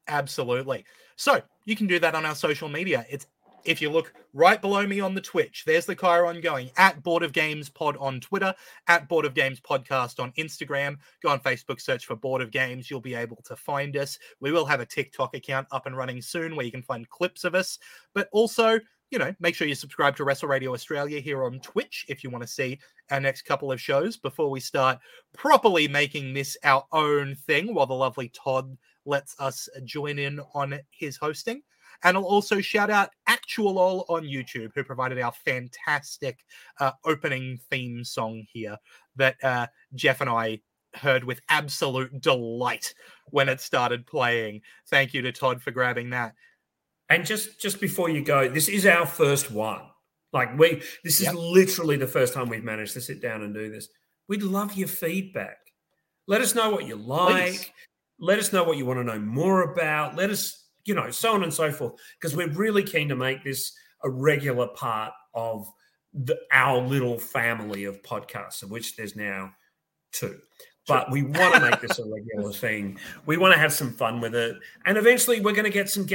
Absolutely. So you can do that on our social media. It's if you look right below me on the Twitch, there's the Chiron going at Board of Games Pod on Twitter, at Board of Games Podcast on Instagram. Go on Facebook, search for Board of Games. You'll be able to find us. We will have a TikTok account up and running soon where you can find clips of us, but also you know, make sure you subscribe to Wrestle Radio Australia here on Twitch if you want to see our next couple of shows before we start properly making this our own thing while the lovely Todd lets us join in on his hosting. And I'll also shout out Actual All on YouTube, who provided our fantastic uh, opening theme song here that uh, Jeff and I heard with absolute delight when it started playing. Thank you to Todd for grabbing that.
And just just before you go, this is our first one. Like we, this is yep. literally the first time we've managed to sit down and do this. We'd love your feedback. Let us know what you like. Please. Let us know what you want to know more about. Let us, you know, so on and so forth. Because we're really keen to make this a regular part of the, our little family of podcasts, of which there's now two. But we want to make this a regular thing. We want to have some fun with it. And eventually we're going to get some